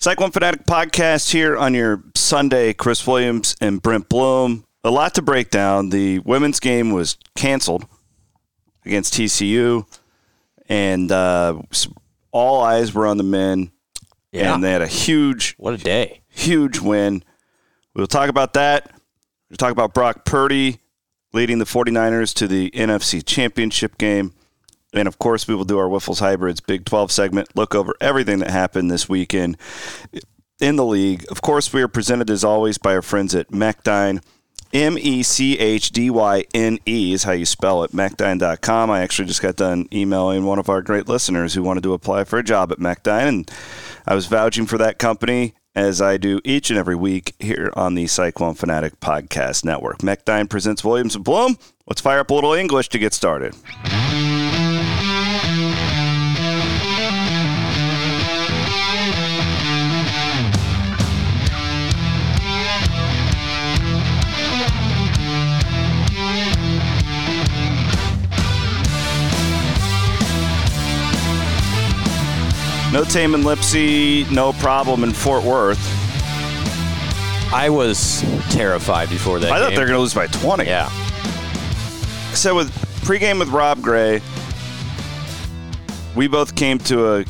Cyclone Fanatic podcast here on your Sunday. Chris Williams and Brent Blum. A lot to break down. The women's game was canceled against TCU, and uh, all eyes were on the men. Yeah. And they had a huge, What a day. huge win. We'll talk about that. We'll talk about Brock Purdy leading the 49ers to the NFC Championship game. And of course, we will do our Wiffles Hybrids Big 12 segment, look over everything that happened this weekend in the league. Of course, we are presented as always by our friends at Mechdyne. M E C H D Y N E is how you spell it, mechdyne.com. I actually just got done emailing one of our great listeners who wanted to apply for a job at Mechdyne, and I was vouching for that company as I do each and every week here on the Cyclone Fanatic Podcast Network. Mechdyne presents Williams and Blum. Let's fire up a little English to get started. No Tamin Lipsey, no problem in Fort Worth. I was terrified before that I thought game. they were going to lose by 20. Yeah. So with pregame with Rob Gray, we both came to a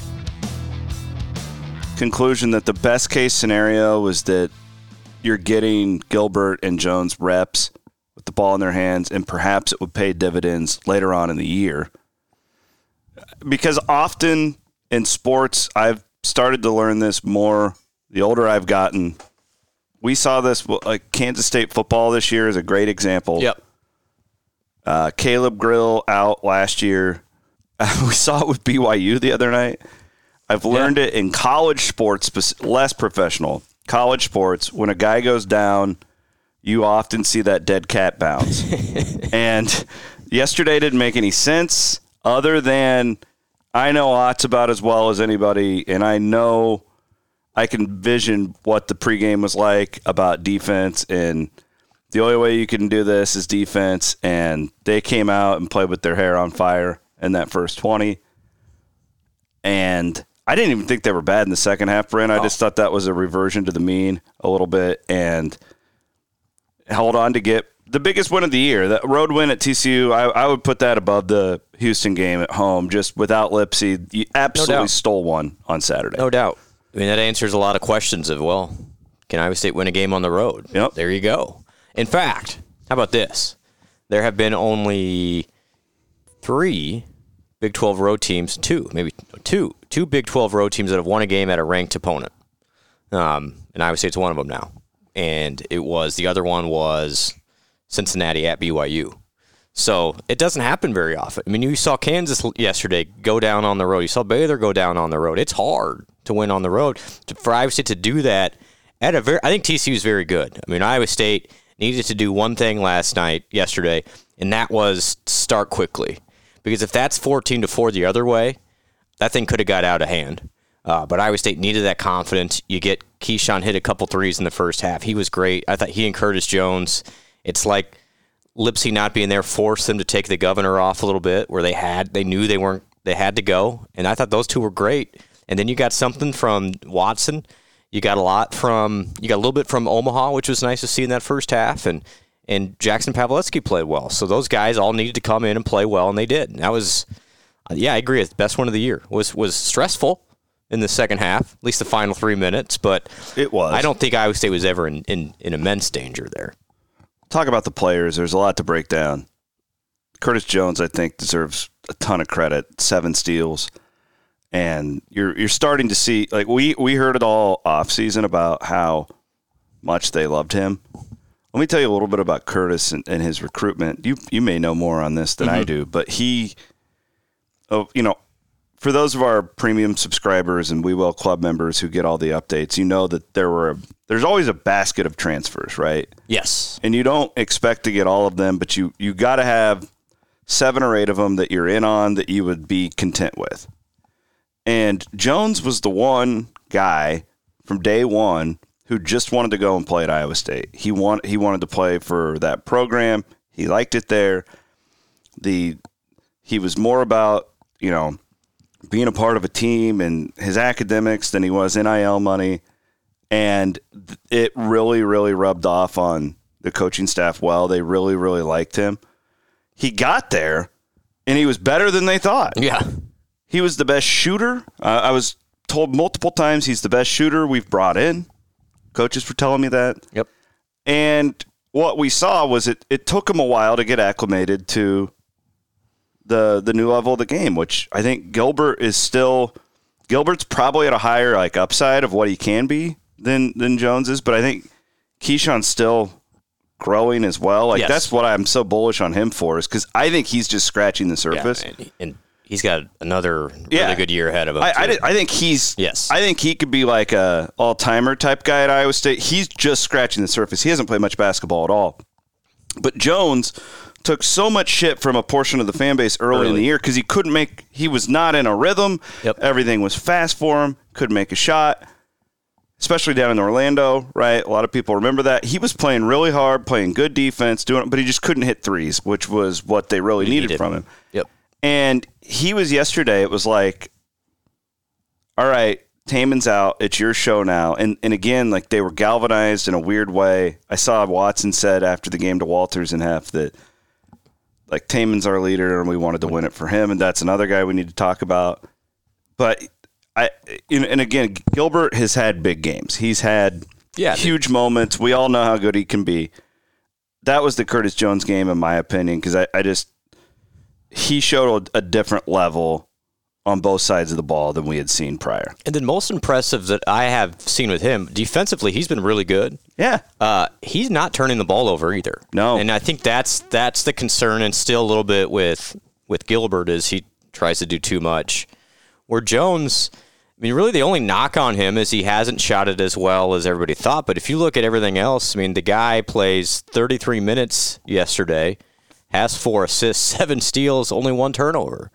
conclusion that the best case scenario was that you're getting Gilbert and Jones reps with the ball in their hands, and perhaps it would pay dividends later on in the year. Because often in sports, I've started to learn this more the older I've gotten. We saw this like Kansas State football this year is a great example. Yep. Uh, Caleb Grill out last year. we saw it with BYU the other night. I've learned it in college sports, less professional. College sports, when a guy goes down, you often see that dead cat bounce. and yesterday didn't make any sense other than I know Otz about as well as anybody, and I know I can vision what the pregame was like about defense and the only way you can do this is defense and they came out and played with their hair on fire in that first 20 and i didn't even think they were bad in the second half brent. I just thought that was a reversion to the mean a little bit and held on to get the biggest win of the year that road win at tcu i, I would put that above the houston game at home just without Lipsey you absolutely doubt. stole one on saturday No doubt. I mean, that answers a lot of questions of, well, can Iowa State win a game on the road? Yep. There you go. In fact, how about this? There have been only three Big 12 road teams, two, maybe two, two Big 12 road teams that have won a game at a ranked opponent. Um, and Iowa State's one of them now. And it was, the other one was Cincinnati at BYU. So it doesn't happen very often. I mean, you saw Kansas yesterday go down on the road. You saw Baylor go down on the road. It's hard to win on the road. For Iowa State to do that at a very, I think TCU is very good. I mean, Iowa State needed to do one thing last night, yesterday, and that was start quickly. Because if that's 14 to 4 the other way, that thing could have got out of hand. Uh, but Iowa State needed that confidence. You get Keshon hit a couple threes in the first half. He was great. I thought he and Curtis Jones. It's like Lipsey not being there forced them to take the governor off a little bit, where they had they knew they weren't they had to go, and I thought those two were great. And then you got something from Watson. You got a lot from you got a little bit from Omaha, which was nice to see in that first half, and and Jackson Paveletzke played well. So those guys all needed to come in and play well, and they did. And that was, uh, yeah, I agree. It's the best one of the year. was was stressful in the second half, at least the final three minutes. But It was. I don't think Iowa State was ever in, in, in immense danger there. Talk about the players. There's a lot to break down. Curtis Jones, I think, deserves a ton of credit. Seven steals, and you're you're starting to see like we we heard it all off season about how much they loved him. Let me tell you a little bit about Curtis and, and his recruitment. You you may know more on this than I mm-hmm. do, but he, oh, you know, for those of our premium subscribers and We Will Club members who get all the updates, you know that there were there's always a basket of transfers, right? Yes. and you don't expect to get all of them, but you you got to have seven or eight of them that you're in on that you would be content with. And Jones was the one guy from day one who just wanted to go and play at Iowa State. He want he wanted to play for that program. He liked it there. The he was more about you know being a part of a team and his academics than he was NIL money. And it really really rubbed off on the coaching staff well they really really liked him. He got there and he was better than they thought. Yeah. he was the best shooter. Uh, i was told multiple times he's the best shooter we've brought in. Coaches were telling me that. Yep. and what we saw was it, it took him a while to get acclimated to the the new level of the game, which I think Gilbert is still Gilbert's probably at a higher like upside of what he can be than than Jones is, but I think Keshon's still growing as well. Like Yes. that's what I'm so bullish on him for is because I think he's just scratching the surface. Yeah, and, and he's got another Yeah. really good year ahead of him. I, I, I think he's Yes. I think he could be like a all timer type guy at Iowa State. He's just scratching the surface. He hasn't played much basketball at all. But Jones took so much shit from a portion of the fan base early, in the year because he couldn't make. He was not in a rhythm. Yep. Everything was fast for him. Couldn't make a shot. Especially down in Orlando, right? A lot of people remember that he was playing really hard, playing good defense, doing, but he just couldn't hit threes, which was what they really needed, needed. from him. Yep. And he was yesterday. It was like, all right, Tamin's out. It's your show now. And and again, like they were galvanized in a weird way. I saw Watson said after the game to Walters in half that like Tamin's our leader and we wanted to win it for him. And that's another guy we need to talk about. But I and and again, Gilbert has had big games. He's had Yeah, huge moments. We all know how good he can be. That was the Curtis Jones game, in my opinion, because I, I just he showed a different level on both sides of the ball than we had seen prior. And then most impressive that I have seen with him defensively, he's been really good. Yeah, Uh, he's not turning the ball over either. No. and I think that's that's the concern, and still a little bit with with Gilbert is he tries to do too much. Where Jones, I mean, really the only knock on him is he hasn't shot it as well as everybody thought. But if you look at everything else, I mean, the guy plays 33 minutes yesterday, has four assists, seven steals, only one turnover.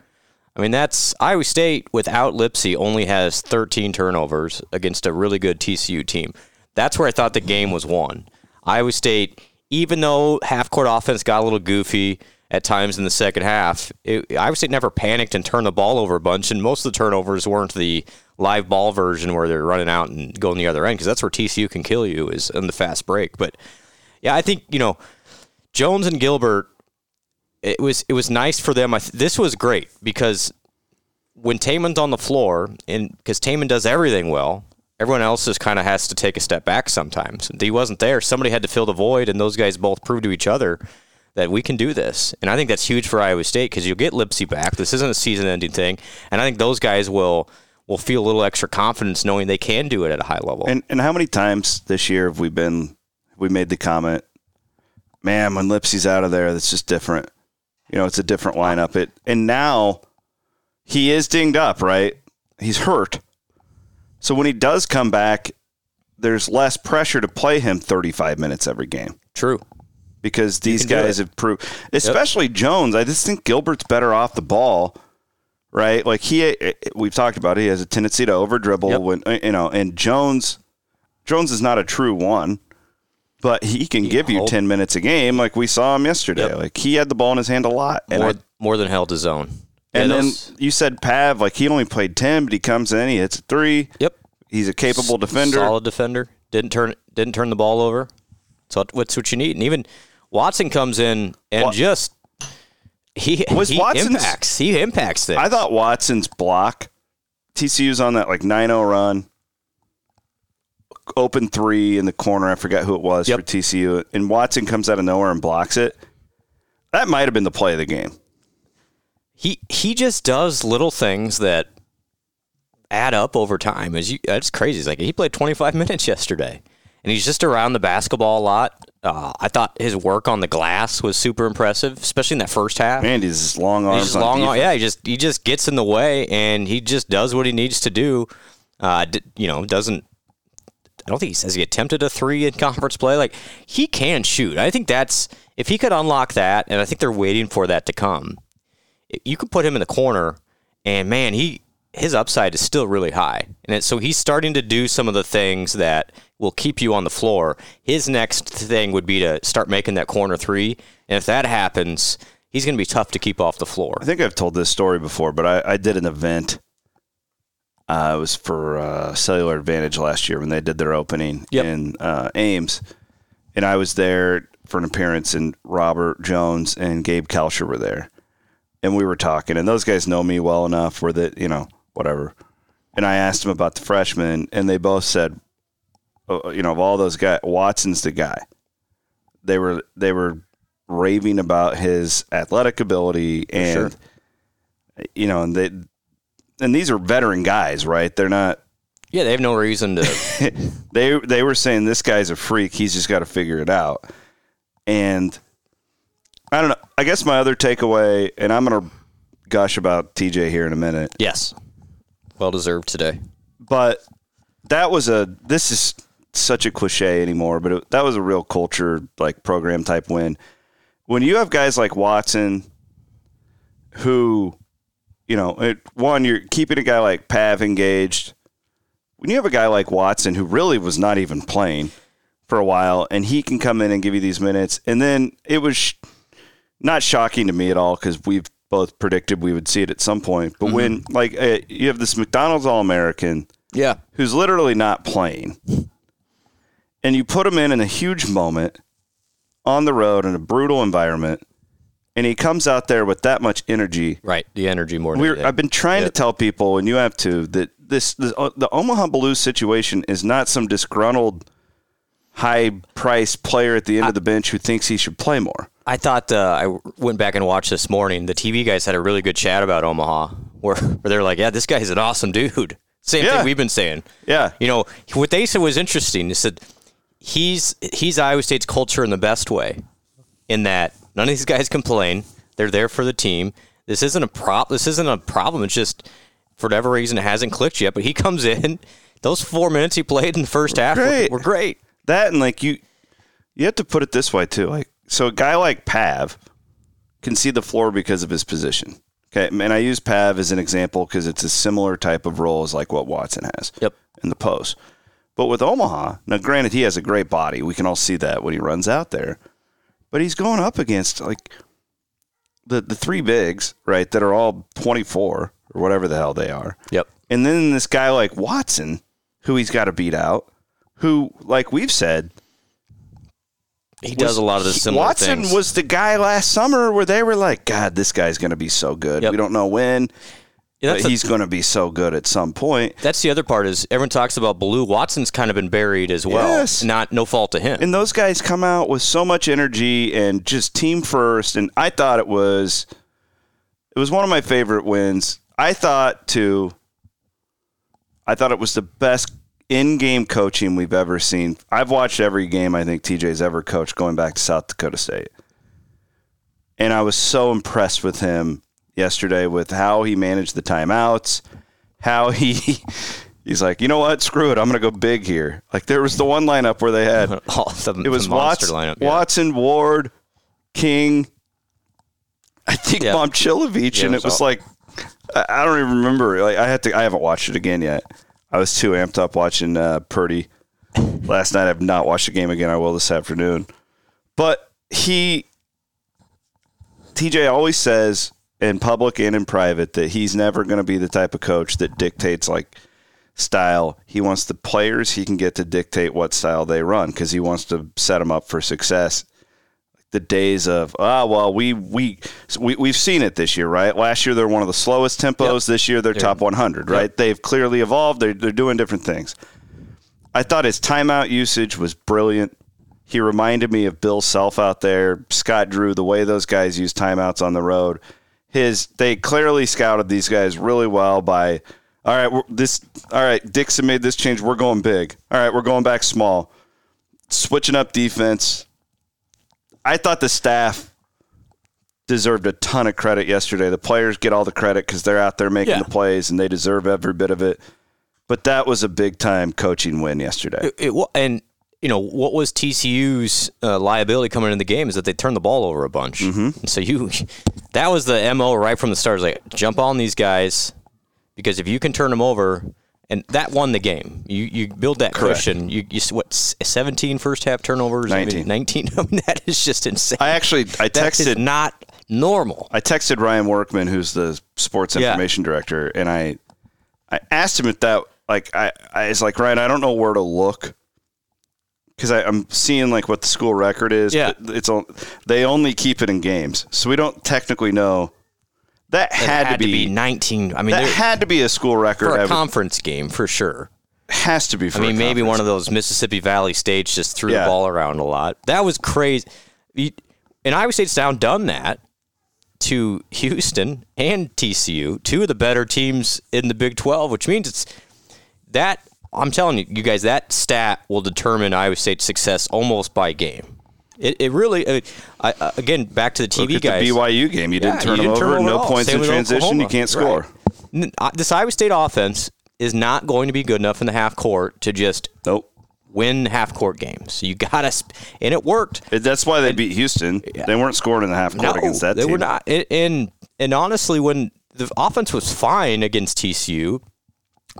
I mean, that's Iowa State without Lipsey only has 13 turnovers against a really good TCU team. That's where I thought the game was won. Iowa State, even though half court offense got a little goofy at times in the second half, it, Iowa State never panicked and turned the ball over a bunch, and most of the turnovers weren't the live ball version where they're running out and going the other end because that's where TCU can kill you is in the fast break. But yeah, I think you know Jones and Gilbert it was it was nice for them. I th- this was great because when Tamin's on the floor, and because Tamin does everything well, everyone else just kind of has to take a step back sometimes. He wasn't there. Somebody had to fill the void, and those guys both proved to each other that we can do this. And I think that's huge for Iowa State because you'll get Lipsey back. This isn't a season-ending thing, and I think those guys will will feel a little extra confidence knowing they can do it at a high level. and and how many times this year have we been we made the comment, man, when Lipsey's out of there, that's just different. You know, it's a different lineup. It and now he is dinged up, right? He's hurt. So when he does come back, there's less pressure to play him 35 minutes every game True. because these guys have proved, especially Jones. I just think Gilbert's better off the ball, right? Like he, eh, eh, we've talked about, it, he has a tendency to over dribble Yep. when eh, you know, and Jones, Jones is not a true one, but he can give you ten minutes a game, like we saw him yesterday. Yep. Like he had the ball in his hand a lot, and More, I, more than held his own. and Yeah, then you said Pav, like he only played ten, but he comes in, he hits a three. yep. He's a capable defender. solid defender. Didn't turn didn't turn the ball over. So what's what you need? And even Watson comes in and Wa- just he Was he Watson's- impacts. He impacts things. I thought Watson's block TCU's on that like 9-0 run. Open three in the corner. I forgot who it was Yep. for TCU, and Watson comes out of nowhere and blocks it. That might have been the play of the game. He he just does little things that add up over time. As you, it's crazy. It's like he played 25 minutes yesterday, and he's just around the basketball a lot. Uh, I thought his work on the glass was super impressive, especially in that first half. And he's long arms. He's long, defense. yeah. He just he just gets in the way, and he just does what he needs to do. Uh, d- you know, doesn't. I don't think he says he attempted a three in conference play. Like he can shoot. I think that's if he could unlock that, and I think they're waiting for that to come. You could put him in the corner, and man, he his upside is still really high, and it, so he's starting to do some of the things that will keep you on the floor. His next thing would be to start making that corner three, and if that happens, he's going to be tough to keep off the floor. I think I've told this story before, but I, I did an event. Uh, it was for uh, Cellular Advantage last year when they did their opening Yep. in uh, Ames, and I was there for an appearance, and Robert Jones and Gabe Kalscheur were there, and we were talking, and those guys know me well enough where that you know whatever, and I asked them about the freshmen, and they both said, uh, you know, of all those guys, Watson's the guy. They were they were raving about his athletic ability and sure. you know, and they and these are veteran guys, right? They're not Yeah, they have no reason to. they they were saying this guy's a freak. He's just got to figure it out. And I don't know. I guess my other takeaway, and I'm gonna gush about TJ here in a minute, yes, well deserved today. but that was a. This is such a cliche anymore, but it, that was a real culture like program type win. When you have guys like Watson, who, you know, it, one you're keeping a guy like Pav engaged. When you have a guy like Watson who really was not even playing for a while, and he can come in and give you these minutes, and then it was sh- not shocking to me at all because we've both predicted we would see it at some point. But when like uh, you have this McDonald's All American Yeah, who's literally not playing, and you put him in in a huge moment on the road in a brutal environment, and he comes out there with that much energy. right. The energy more. I've been trying Yep. to tell people, and you have to, that this, this uh, the Omaha Biliew situation is not some disgruntled, high price player at the end of the bench who thinks he should play more. I thought uh, I went back and watched this morning. The TV guys had a really good chat about Omaha, where, where they're like, "Yeah, this guy's an awesome dude." Same Yeah. thing we've been saying. Yeah. You know what they said was interesting. They said he's he's Iowa State's culture in the best way, in that none of these guys complain. They're there for the team. This isn't a prop. This isn't a problem. It's just for whatever reason it hasn't clicked yet. But he comes in. Those four minutes he played in the first half were, great. were great. That and like you, you have to put it this way too. Like so, a guy like Pav can see the floor because of his position. Okay, and I use Pav as an example because it's a similar type of role as like what Watson has. Yep. In the post, but with Omaha, now granted he has a great body. We can all see that when he runs out there, but he's going up against like the the three bigs, right? That are all twenty four or whatever the hell they are. Yep. And then this guy like Watson, who he's got to beat out, who, like we've said, He does a lot of the he- similar Watson things. was the guy last summer where they were like, God, this guy's going to be so good. Yep. We don't know when, Yeah, but he's going to be so good at some point. That's the other part is everyone talks about Blue. Watson's kind of been buried as well. Yes. Not no fault to him. And those guys come out with so much energy and just team first. And I thought it was, it was one of my favorite wins. I thought too. I thought it was the best in-game coaching we've ever seen. I've watched every game I think TJ's ever coached going back to South Dakota State. And I was so impressed with him yesterday with how he managed the timeouts, how he he's like, "You know what? Screw it. I'm going to go big here." Like there was the one lineup where they had Oh, the, it was Watson, lineup. yeah. Watson, Ward, King, I think Yeah. Momcilovic, Yeah, and it it was was all- like I I don't even remember. Like I had to. I haven't watched it again yet. I was too amped up watching uh, Purdy last night. I've not watched the game again. I will this afternoon. But he, TJ always says in public and in private that he's never going to be the type of coach that dictates like style. He wants the players he can get to dictate what style they run because he wants to set them up for success. the days of ah well we we we we've seen it this year right? Last year they're one of the slowest tempos. This year they're, top 100 right? They've clearly evolved. They're, they're doing different things. I thought his timeout usage was brilliant. He reminded me of bill self out there. Scott drew the way those guys use timeouts on the road his they clearly scouted these guys really well by all right we're, this all right dixon made this change we're going big all right we're going back small switching up defense I thought the staff deserved a ton of credit yesterday. The players get all the credit because they're out there making Yeah. the plays and they deserve every bit of it. But that was a big time coaching win yesterday. It, it, and you know what was TCU's uh, liability coming into the game is that they turned the ball over a bunch. Mm-hmm. So you, that was the mo right from the start. Is like jump on these guys because if you can turn them over, and that won the game. You you build that Correct. cushion. You you what s- 17 first half turnovers? I mean, 19. 19. I mean that is just insane. I actually I texted not normal. I texted Ryan Workman, who's the sports Yeah. information director, and I I asked him if that like I I was like Ryan, I don't know where to look because I'm seeing like what the school record is. Yeah. it's on, they only keep it in games, so we don't technically know. That It had, to, be, 19. I mean, that there- had to be a school record. for a conference game for sure. has to be. For I mean, maybe one of those Mississippi Valley states just threw Yeah. the ball around a lot. That was crazy. And Iowa State's now done that to Houston and TCU, two of the better teams in the Big 12, which means it's that. I'm telling you, you guys, that stat will determine Iowa State's success almost by game. It, it really, I, uh, again, back to the TV guys. the BYU game. You Yeah, didn't turn you them didn't over. turn no points Same in transition. You can't score. Right. This Iowa State offense is not going to be good enough in the half court to just Nope. win half court games. You got to, sp- and it worked. It- That's why they beat Houston. They weren't scoring in the half court against that they team. were not. And, and and honestly, when the offense was fine against TCU,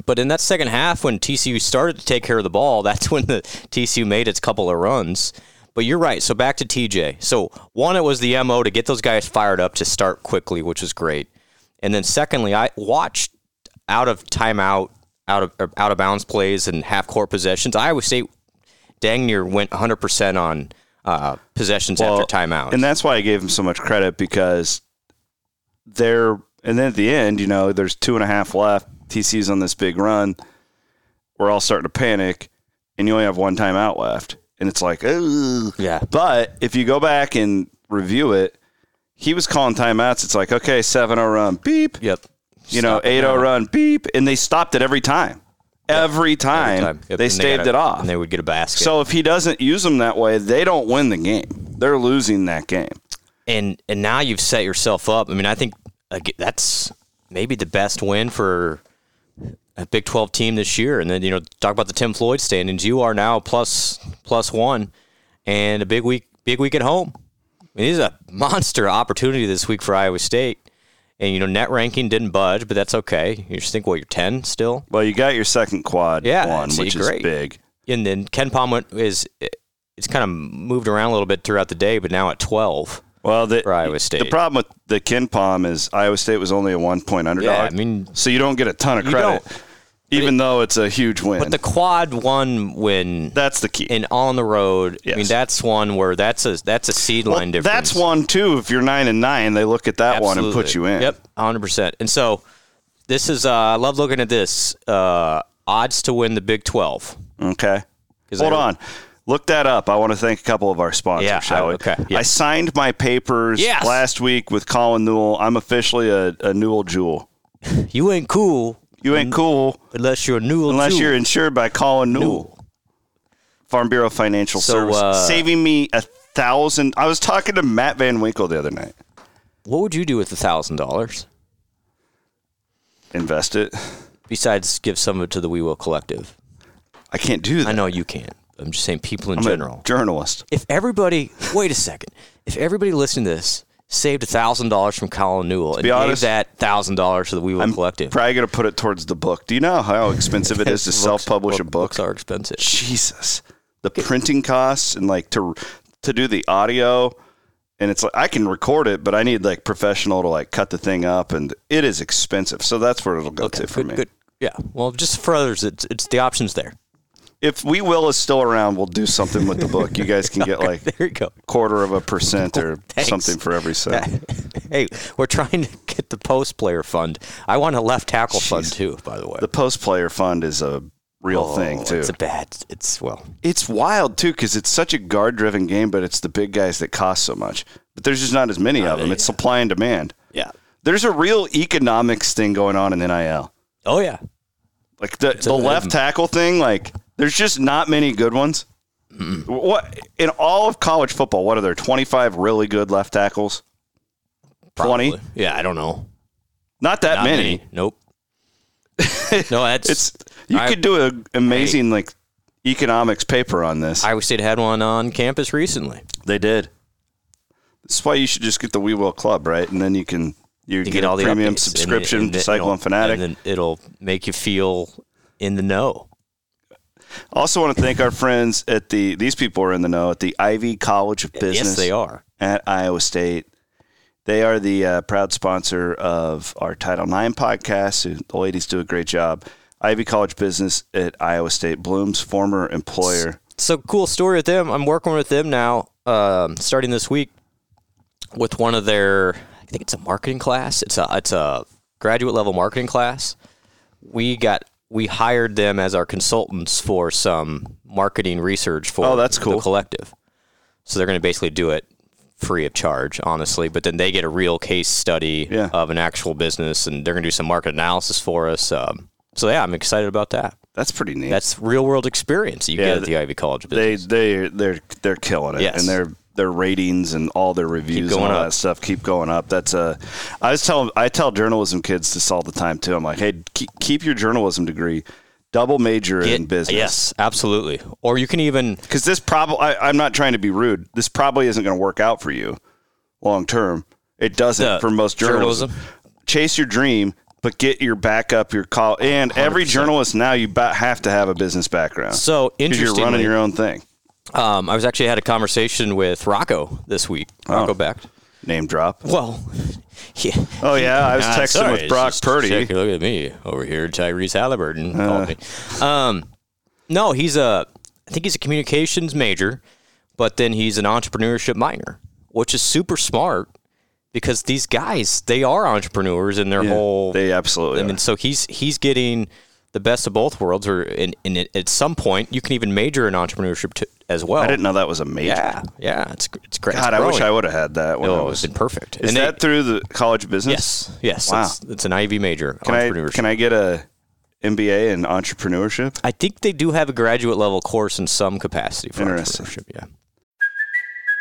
but in that second half, when TCU started to take care of the ball, that's when the TCU made its couple of runs. But you're right. So back to TJ. So one, it was the mo to get those guys fired up to start quickly, which was great. And then secondly, I watched out of timeout, out of or out of bounds plays and half court possessions. Iowa State dang near went 100 percent on uh, possessions Well, after timeout. And that's why I gave him so much credit because they're and then at the end, you know, there's two and a half left. TC's on this big run. We're all starting to panic, and you only have one timeout left, and it's like, Ugh. Yeah. But if you go back and review it, he was calling timeouts. It's like, okay, 7-0 run, beep. Yep. You know, Stop it 8-0 run, beep, and they stopped it every time. Every time, Every time. Yep, they and staved a- it off. And they would get a basket. So if he doesn't use them that way, they don't win the game. They're losing that game. and and now you've set yourself up. I mean, I think that's maybe the best win for a Big 12 team this year. And then you know, talk about the Tim Floyd standings. You are now plus plus one, and a big week big week at home. I mean, this is a monster opportunity this week for Iowa State. And you know, net ranking didn't budge, but that's okay. You just think, well, you're 10 still. Well, you got your second quad Yeah, one, which great. is big. And then KenPom went, is it's kind of moved around a little bit throughout the day, but now at 12. Well, the, For Iowa the problem with the KenPom is Iowa State was only a one point underdog. Yeah, I mean- so you don't get a ton of credit, even though it's a huge win. But the quad one win that's the key. and on the road. I mean, that's one where that's a that's a seed Well, line difference. that's one too. If you're nine and nine, they look at that one and put you in. Yep, hundred percent. And so this is uh, I love looking at this uh, odds to win the Big Twelve. Okay, Hold on. Look that up. I want to thank a couple of our sponsors, Yeah, shall I- we? okay, yeah. I signed my papers Yes. last week with Colin Newell. I'm officially a, a Newell Jewel. You ain't cool You ain't cool unless you're a new unless you're insured by Colin Newell. Farm Bureau Financial So, Service, uh, saving me a thousand. I was talking to Matt Van Winkle the other night. What would you do with a thousand dollars Invest it. besides give some of it to the We Will Collective? I can't do that. I know you can't. I'm just saying people in I'm general. journalist. if everybody wait a second if everybody listening to this saved thousand dollars from colin newell and be gave that thousand dollars to the we will I'm collective probably going to put it towards the book. Do you know how expensive it is to Books- self-publish a book- book? books are expensive Jesus, the printing costs and like to to do the audio, and it's like I can record it, but I need like professional to like cut the thing up, and it is expensive. So that's where it'll go to for good, me. good. yeah well just for others it's, it's the options there if we will is still around, we'll do something with the book. You guys can get like There you go. quarter of a percent or Thanks. something for every cent. Hey, we're trying to get the post player fund. I want a left tackle fund too, by the way. The post player fund is a real Oh, thing too. It's a bad. It's well. It's wild too because it's such a guard driven game, but it's the big guys that cost so much. But there's just not as many of them. It's supply and demand. Yeah. There's a real economics thing going on in NIL. Oh yeah. Like the, the a- left tackle thing, like there's just not many good ones. What in all of college football? What are there? 25 really good left tackles? 20? Yeah, I don't know. Not that Not many. Nope. no, that's It's you I- could do an amazing like economics paper on this. Iowa State had one on campus recently. they did. That's why you should just get the We Will Club, right? And then you can you, You get, get a all the premium updates, and subscription and to it'll- Cyclone Fanatic. and then it'll make you feel in the know. Also, want to thank our friends at the. These people are in the know at the Ivy College of Business. Yes, they are. at Iowa State. They are the uh, proud sponsor of our Title IX podcast. The ladies do a great job. Ivy College Business at Iowa State, Blum's former employer. So cool story with them. I'm working with them now, um, starting this week with one of their. I think it's a marketing class. It's a it's a graduate level marketing class. We got we hired them as our consultants for some marketing research for Oh, that's cool. the collective. So they're going to basically do it free of charge, honestly. But then they get a real case study Yeah. of an actual business, and they're going to do some market analysis for us. Um, so yeah, I'm excited about that. That's pretty neat. That's real world experience you Yeah, get at th- the Ivy College they business. they they're they're killing it, Yes. and their their ratings and all their reviews and all up. that stuff keep going up. That's a. I was telling I tell journalism kids this all the time too. I'm like, hey, keep, keep your journalism degree, double major in business. Yes, absolutely. Or you can even because this probably I'm not trying to be rude. This probably isn't going to work out for you long term. It doesn't The for most journalism. journalism? Chase your dream, but get your backup, your call, and every 100%. journalist now you ba- have to have a business background. so 'Cause you're running your own thing. Um, I was actually had a conversation with Rocco this week. Oh. Rocco Beck. Name drop. Well, yeah. Oh yeah, I was Ah, texting sorry, with Brock Purdy. check- look at me over here. Tyrese Halliburton Uh. called me. Um, no, he's a. I think he's a communications major, but then he's an entrepreneurship minor, which is super smart because these guys they are entrepreneurs in their Yeah, whole they absolutely. I mean, are. so he's he's getting the best of both worlds. Or in, in at some point, you can even major in entrepreneurship t- as well. I didn't know that was a major. Yeah, yeah, it's it's great. God, I wish I would have had that when oh, I Oh, was. it's been perfect. Is And they- that through the College of Business? yes, yes. Wow. It's, it's an Ivy major. Can I can I get a MBA in entrepreneurship? I think they do have a graduate level course in some capacity for entrepreneurship. Yeah.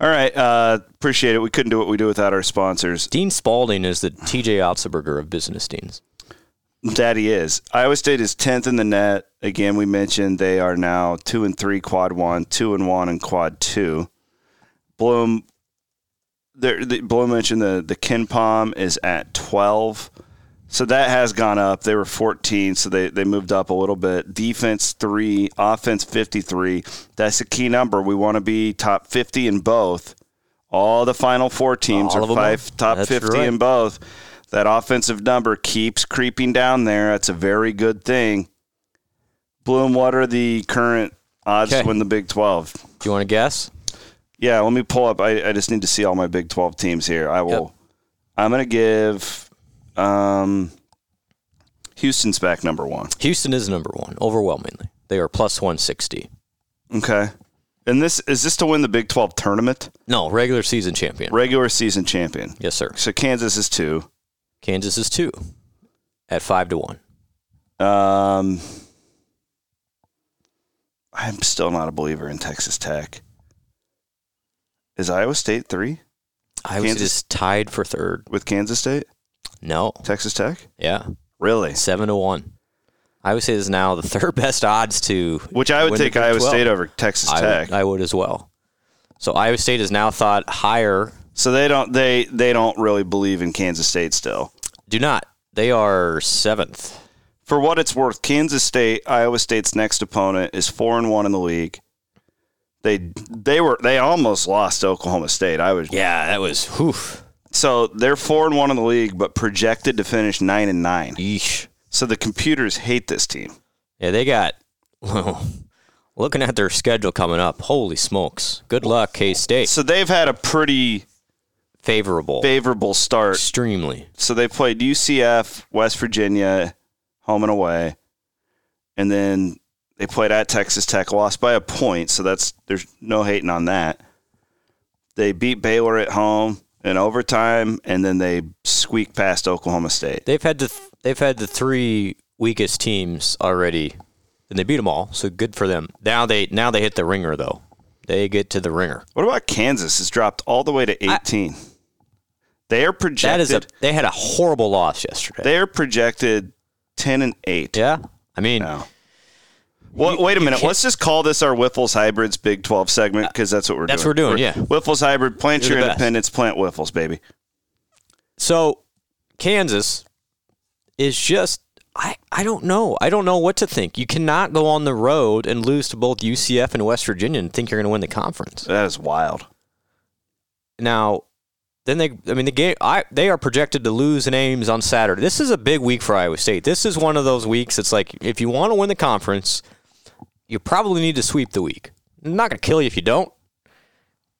All right, uh, appreciate it. We couldn't do what we do without our sponsors. Dean Spalding is the TJ Otzelberger of business deans. That he is. Iowa State is tenth in the net. Again, we mentioned they are now two and three quad one, two and one and quad two. Blum, there. The, Blum mentioned the the KenPom is at twelve, so that has gone up. They were fourteen, so they they moved up a little bit. Defense three, offense fifty three. That's a key number. We want to be top fifty in both. All the final four teams All are five top That's fifty right. in both. That offensive number keeps creeping down there. That's a very good thing. Blum, what are the current odds Okay. to win the Big 12? Do you want to guess? Yeah, let me pull up. I, I just need to see all my Big 12 teams here. I will. I'm going to give um, Houston's back number one. Houston is number one, overwhelmingly. They are plus 160. Okay. And this is this to win the Big 12 tournament? No, regular season champion. Regular season champion. Yes, sir. So Kansas is two. Kansas is two at five to one. Um, I'm still not a believer in Texas Tech. Is Iowa State three Iowa State is tied for third. with Kansas State? No, Texas Tech? yeah, Really? seven to one. Iowa State is now the third best odds to Which I would take Iowa 12. State over Texas I Tech. would, I would as well. So Iowa State is now thought higher. so they don't they they don't really believe in Kansas State still. Do not. They are seventh. For what it's worth, Kansas State, Iowa State's next opponent, is four and one in the league. They they were they almost lost Oklahoma State. I was Yeah, that was whew. So they're four and one in the league, but projected to finish nine and nine. Yeesh. So the computers hate this team. Yeah, they got. looking at their schedule coming up, holy smokes! Good luck, K State. So they've had a pretty Favorable, favorable start. extremely. So they played UCF, West Virginia, home and away, and then they played at Texas Tech, lost by a point. So that's there's no hating on that. They beat Baylor at home in overtime, and then they squeak past Oklahoma State. They've had the th- they've had the three weakest teams already, and they beat them all. So good for them. Now they now they hit the ringer though. They get to the ringer. What about Kansas? Has dropped all the way to 18. they are projected. is a they had a horrible loss yesterday. they are projected 10 and 8. yeah, I mean. Well, wait a minute. Let's just call this our Wiffles Hybrids Big 12 segment uh, because that's what we're That's doing. That's what we're doing, yeah. Wiffles Hybrid, plant You're your independence, plant Wiffles, baby. So Kansas is just I, I don't know. I don't know what to think. You cannot go on the road and lose to both UCF and West Virginia and think you're going to win the conference. That is wild. Now, then they I mean the game I they are projected to lose in Ames on Saturday. This is a big week for Iowa State. This is one of those weeks it's like if you want to win the conference, you probably need to sweep the week. I'm not going to kill you if you don't.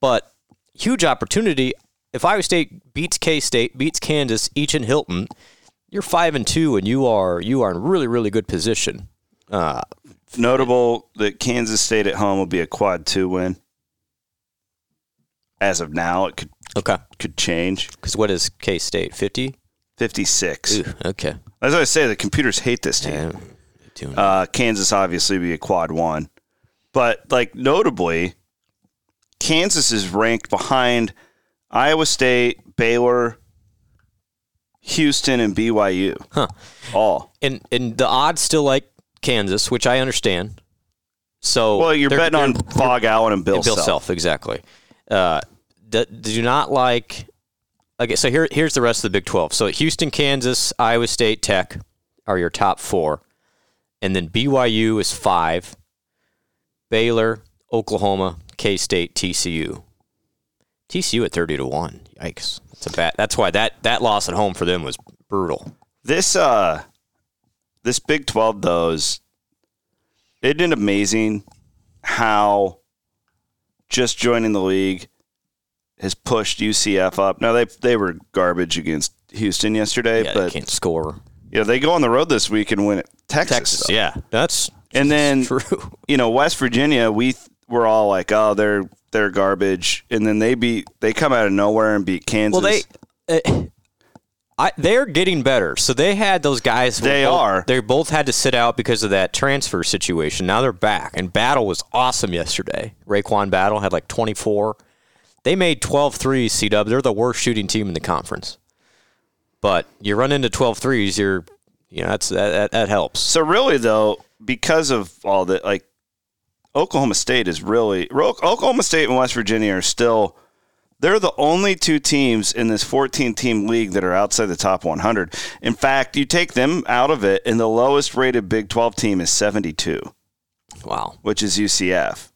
But huge opportunity if Iowa State beats K-State, beats Kansas, each in Hilton, you're 5 and 2 and you are you are in really really good position. Uh, Notable that Kansas State at home will be a quad two win. As of now, it could okay. could change. Cuz what is K-State? 50? 56. Ooh, okay. As I say, the computers hate this team. Yeah. Uh, Kansas obviously be a quad one, but like notably, Kansas is ranked behind Iowa State, Baylor, Houston, and BYU. Huh. All. and and the odds still like Kansas, which I understand. So Well, you're betting on Phog Allen and Bill, and Bill Self. Self, exactly. Uh, do, do not like. Okay, so here here's the rest of the Big Twelve. So Houston, Kansas, Iowa State, Tech are your top four, and then BYU is five. Baylor, Oklahoma, K State, TCU. TCU at thirty to one. Yikes! That's a bad. That's why that that loss at home for them was brutal. This uh, this Big Twelve though is isn't it amazing how just joining the league has pushed UCF up. Now they they were garbage against Houston yesterday, Yeah, they but can't score. You know, they go on the road this week and win at Texas. Texas, though. yeah, that's And then true. you know West Virginia, we th- were all like, oh, they're they're garbage, and then they beat they come out of nowhere and beat Kansas. Well, they, uh, I, they're getting better. So they had those guys. They both- are. They both had to sit out because of that transfer situation. Now they're back, and Battle was awesome yesterday. RaeQuan Battle had like 24. They made 12 threes. C Dub. They're the worst shooting team in the conference. But you run into 12 threes, you're, you know, that's that, that, that helps. So really though, because of all that, like Oklahoma State is really Oklahoma State and West Virginia are still they're the only two teams in this 14 team league that are outside the top 100. In fact, you take them out of it, and the lowest rated Big 12 team is 72, Wow. which is UCF.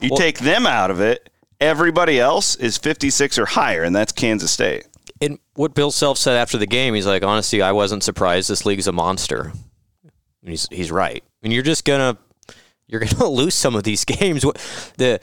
You Well- take them out of it, everybody else is 56 or higher, and that's Kansas State. And what Bill Self said after the game, he's like, honestly, I wasn't surprised. This league's a monster. And he's he's right. And you're just gonna you're gonna lose some of these games. The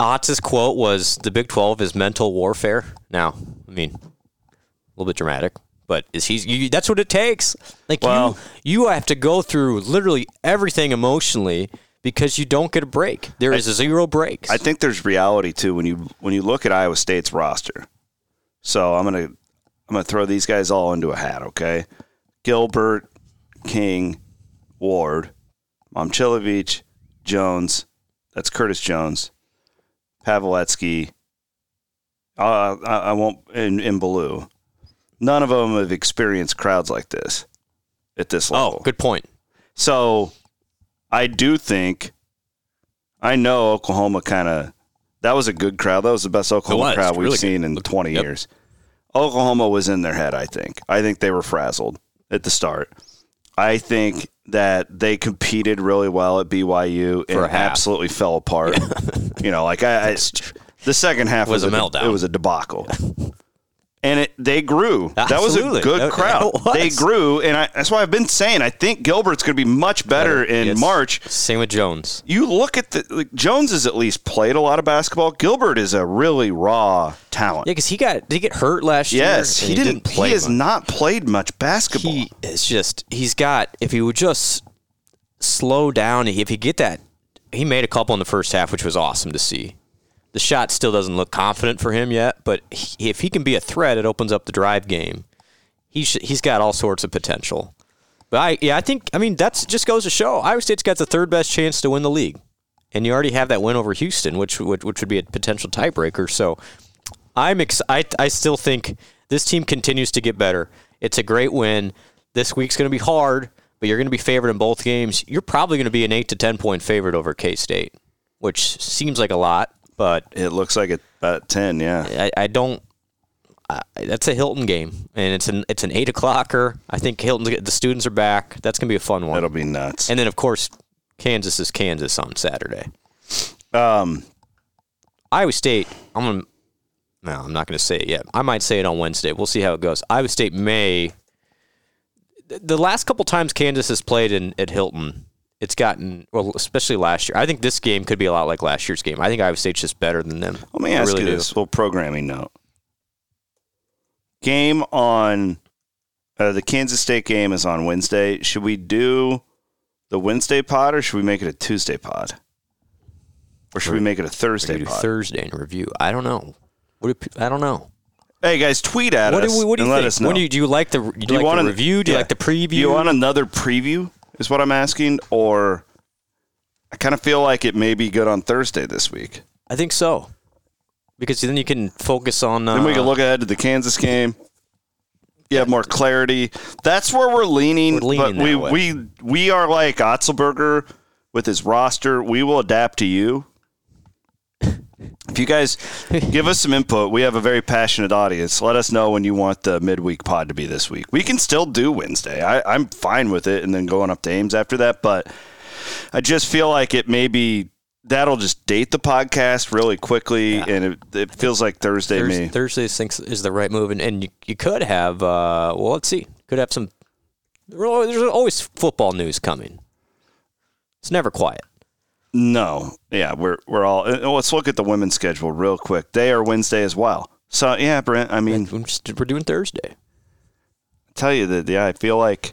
Otz's quote was, "The Big Twelve is mental warfare." Now, I mean, a little bit dramatic, But is he? You, that's what it takes. Like Well- you, you have to go through literally everything emotionally because you don't get a break. There is zero breaks. I think there's reality too when you when you look at Iowa State's roster. So I'm gonna I'm gonna throw these guys all into a hat, okay? Gilbert, King, Ward, Momcilovic, Jones. That's Curtis Jones, Paveletzke. Uh, I, I won't in in Baloo. None of them have experienced crowds like this at this level. oh, good point. So I do think I know Oklahoma kind of that was a good crowd. That was the best Oklahoma was. crowd we've Really seen good. in 20 Yep. years. Oklahoma was in their head, I think. I think they were frazzled at the start. I think that they competed really well at BYU and For a half. absolutely fell apart. you know, like I, I the second half Was was, a de- meltdown. It was a debacle. And it, they grew. That was a good crowd. They grew, and I, that's why I've been saying I think Gilbert's going to be much better in Yes. March. Same with Jones. You look at the like, Jones has at least played a lot of basketball. Gilbert is a really raw talent. Yeah, because he got did he get hurt last year? yes, And he, didn't. play he has much. not played much basketball. He is just he's got if he would just slow down if he get that he made a couple in the first half which was awesome to see. The shot still doesn't look confident for him yet, but he, if he can be a threat, it opens up the drive game. He sh- he's got all sorts of potential. But I yeah, I think I mean that's just goes to show Iowa State's got the third best chance to win the league. And you already have that win over Houston, which would which would be a potential tiebreaker. So I'm ex- I, I still think this team continues to get better. It's a great win. This week's going to be hard, but you're going to be favored in both games. You're probably going to be an 8 to 10 point favorite over K State, which seems like a lot, but it looks like it about ten. Yeah, I, I don't. I, that's a Hilton game, and it's an it's an eight o'clocker. I think Hilton the students are back. That's gonna be a fun one. that'll be nuts. and then of course, Kansas is Kansas on Saturday. Um, Iowa State, I'm gonna. No, I'm not gonna say it yet. I might say it on Wednesday. We'll see how it goes. Iowa State may. The last couple times Kansas has played in at Hilton, it's gotten well, especially last year. I think this game could be a lot like last year's game. I think Iowa State's just better than them. let me I ask really you do. this little programming note. Game on uh, the Kansas State game is on Wednesday. Should we do the Wednesday pod or should we make it a Tuesday pod? Or should we make it a Thursday do pod? Thursday in review. I don't know. What do, I don't know. hey guys, tweet at What us do, we- what do and you let us know. What do you, do you like the do you, like want the an- review? Do you like the preview? Do you want another preview? Is what I'm asking, or I kind of feel like it may be good on Thursday this week. I think so. Because then you can focus on. Uh, Then we can look ahead to the Kansas game. You have more clarity. That's where we're leaning. We're leaning but we, way. we we are like Otzelberger with his roster. We will adapt to you. If you guys give us some input, we have a very passionate audience. Let us know when you want the midweek pod to be this week. We can still do Wednesday. I, I'm fine with it, and then going up to Ames after that. But I just feel like it may be that'll just date the podcast really quickly, and it, it feels like Thursday Thurs- may. Thursday thinks is the right move, and, and you, you could have. Uh, well, let's see. Could have some. There's always football news coming. It's never quiet. No, yeah, we're we're all. uh, Let's look at the women's schedule real quick. They are Wednesday as well. So yeah, Brent. I mean, We're, just, we're doing Thursday. I tell you that. Yeah, I feel like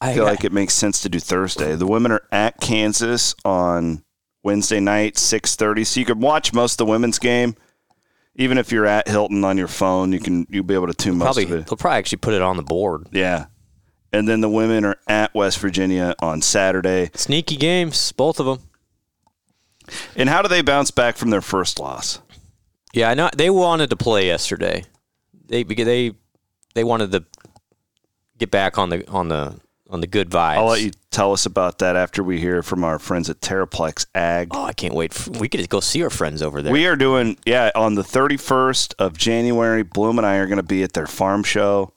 I feel like it makes sense to do Thursday. The women are at Kansas on Wednesday night, six thirty. So you can watch most of the women's game, even if you're at Hilton on your phone. You can you'll be able to tune most probably of it. they'll probably actually put it on the board. Yeah, and then the women are at West Virginia on Saturday. Sneaky games, both of them. And how do they bounce back from their first loss? Yeah, I know they wanted to play yesterday. They they they wanted to get back on the on the on the good vibes. I'll let you tell us about that after we hear from our friends at Terraplex Ag. Oh, I can't wait. We could go see our friends over there. We are doing, yeah, on the 31st of January, Blum and I are going to be at their farm show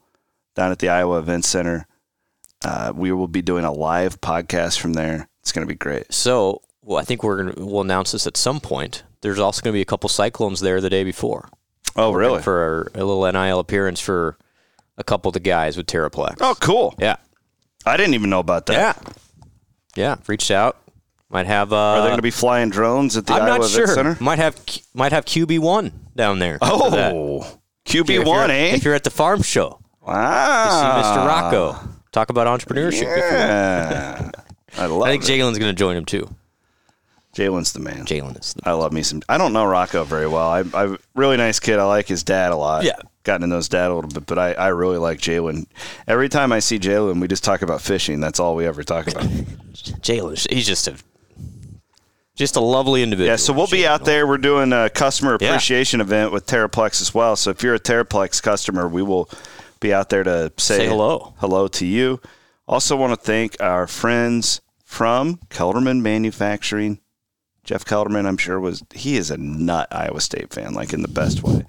down at the Iowa Event Center. Uh, we will be doing a live podcast from there. It's going to be great. so, well, I think we're gonna we'll announce this at some point. There's also going to be a couple cyclones there the day before Oh, really? for a little NIL appearance for a couple of the guys with Terraplex. Oh, cool. yeah, I didn't even know about that. yeah, yeah. Reached out. Might have. Uh, Are they going to be flying drones at the I'm Iowa not sure. Center? Might have might have QB one down there. Oh, QB1, if eh? you're, If you're at the farm show. Wow. See Mr. Rocco. Talk about entrepreneurship. Yeah. I love I think it. Jalen's going to join him too. Jalen's the man. Jalen is. The, I love me some. I don't know Rocco very well. I, I really nice kid. I like his dad a lot. Yeah. gotten to know his dad a little bit, but I, I really like Jalen. Every time I see Jalen, we just talk about fishing. That's all we ever talk about. Jalen, he's just a just a lovely individual. yeah, so we'll be out there. We're doing a customer Yeah. appreciation event with Terraplex as well. So if you're a Terraplex customer, we will be out there to say, Say hello. Hello to you. Also, want to thank our friends from Kelderman Manufacturing. Jeff Kelderman, I'm sure was he is a nut Iowa State fan, like in the best way.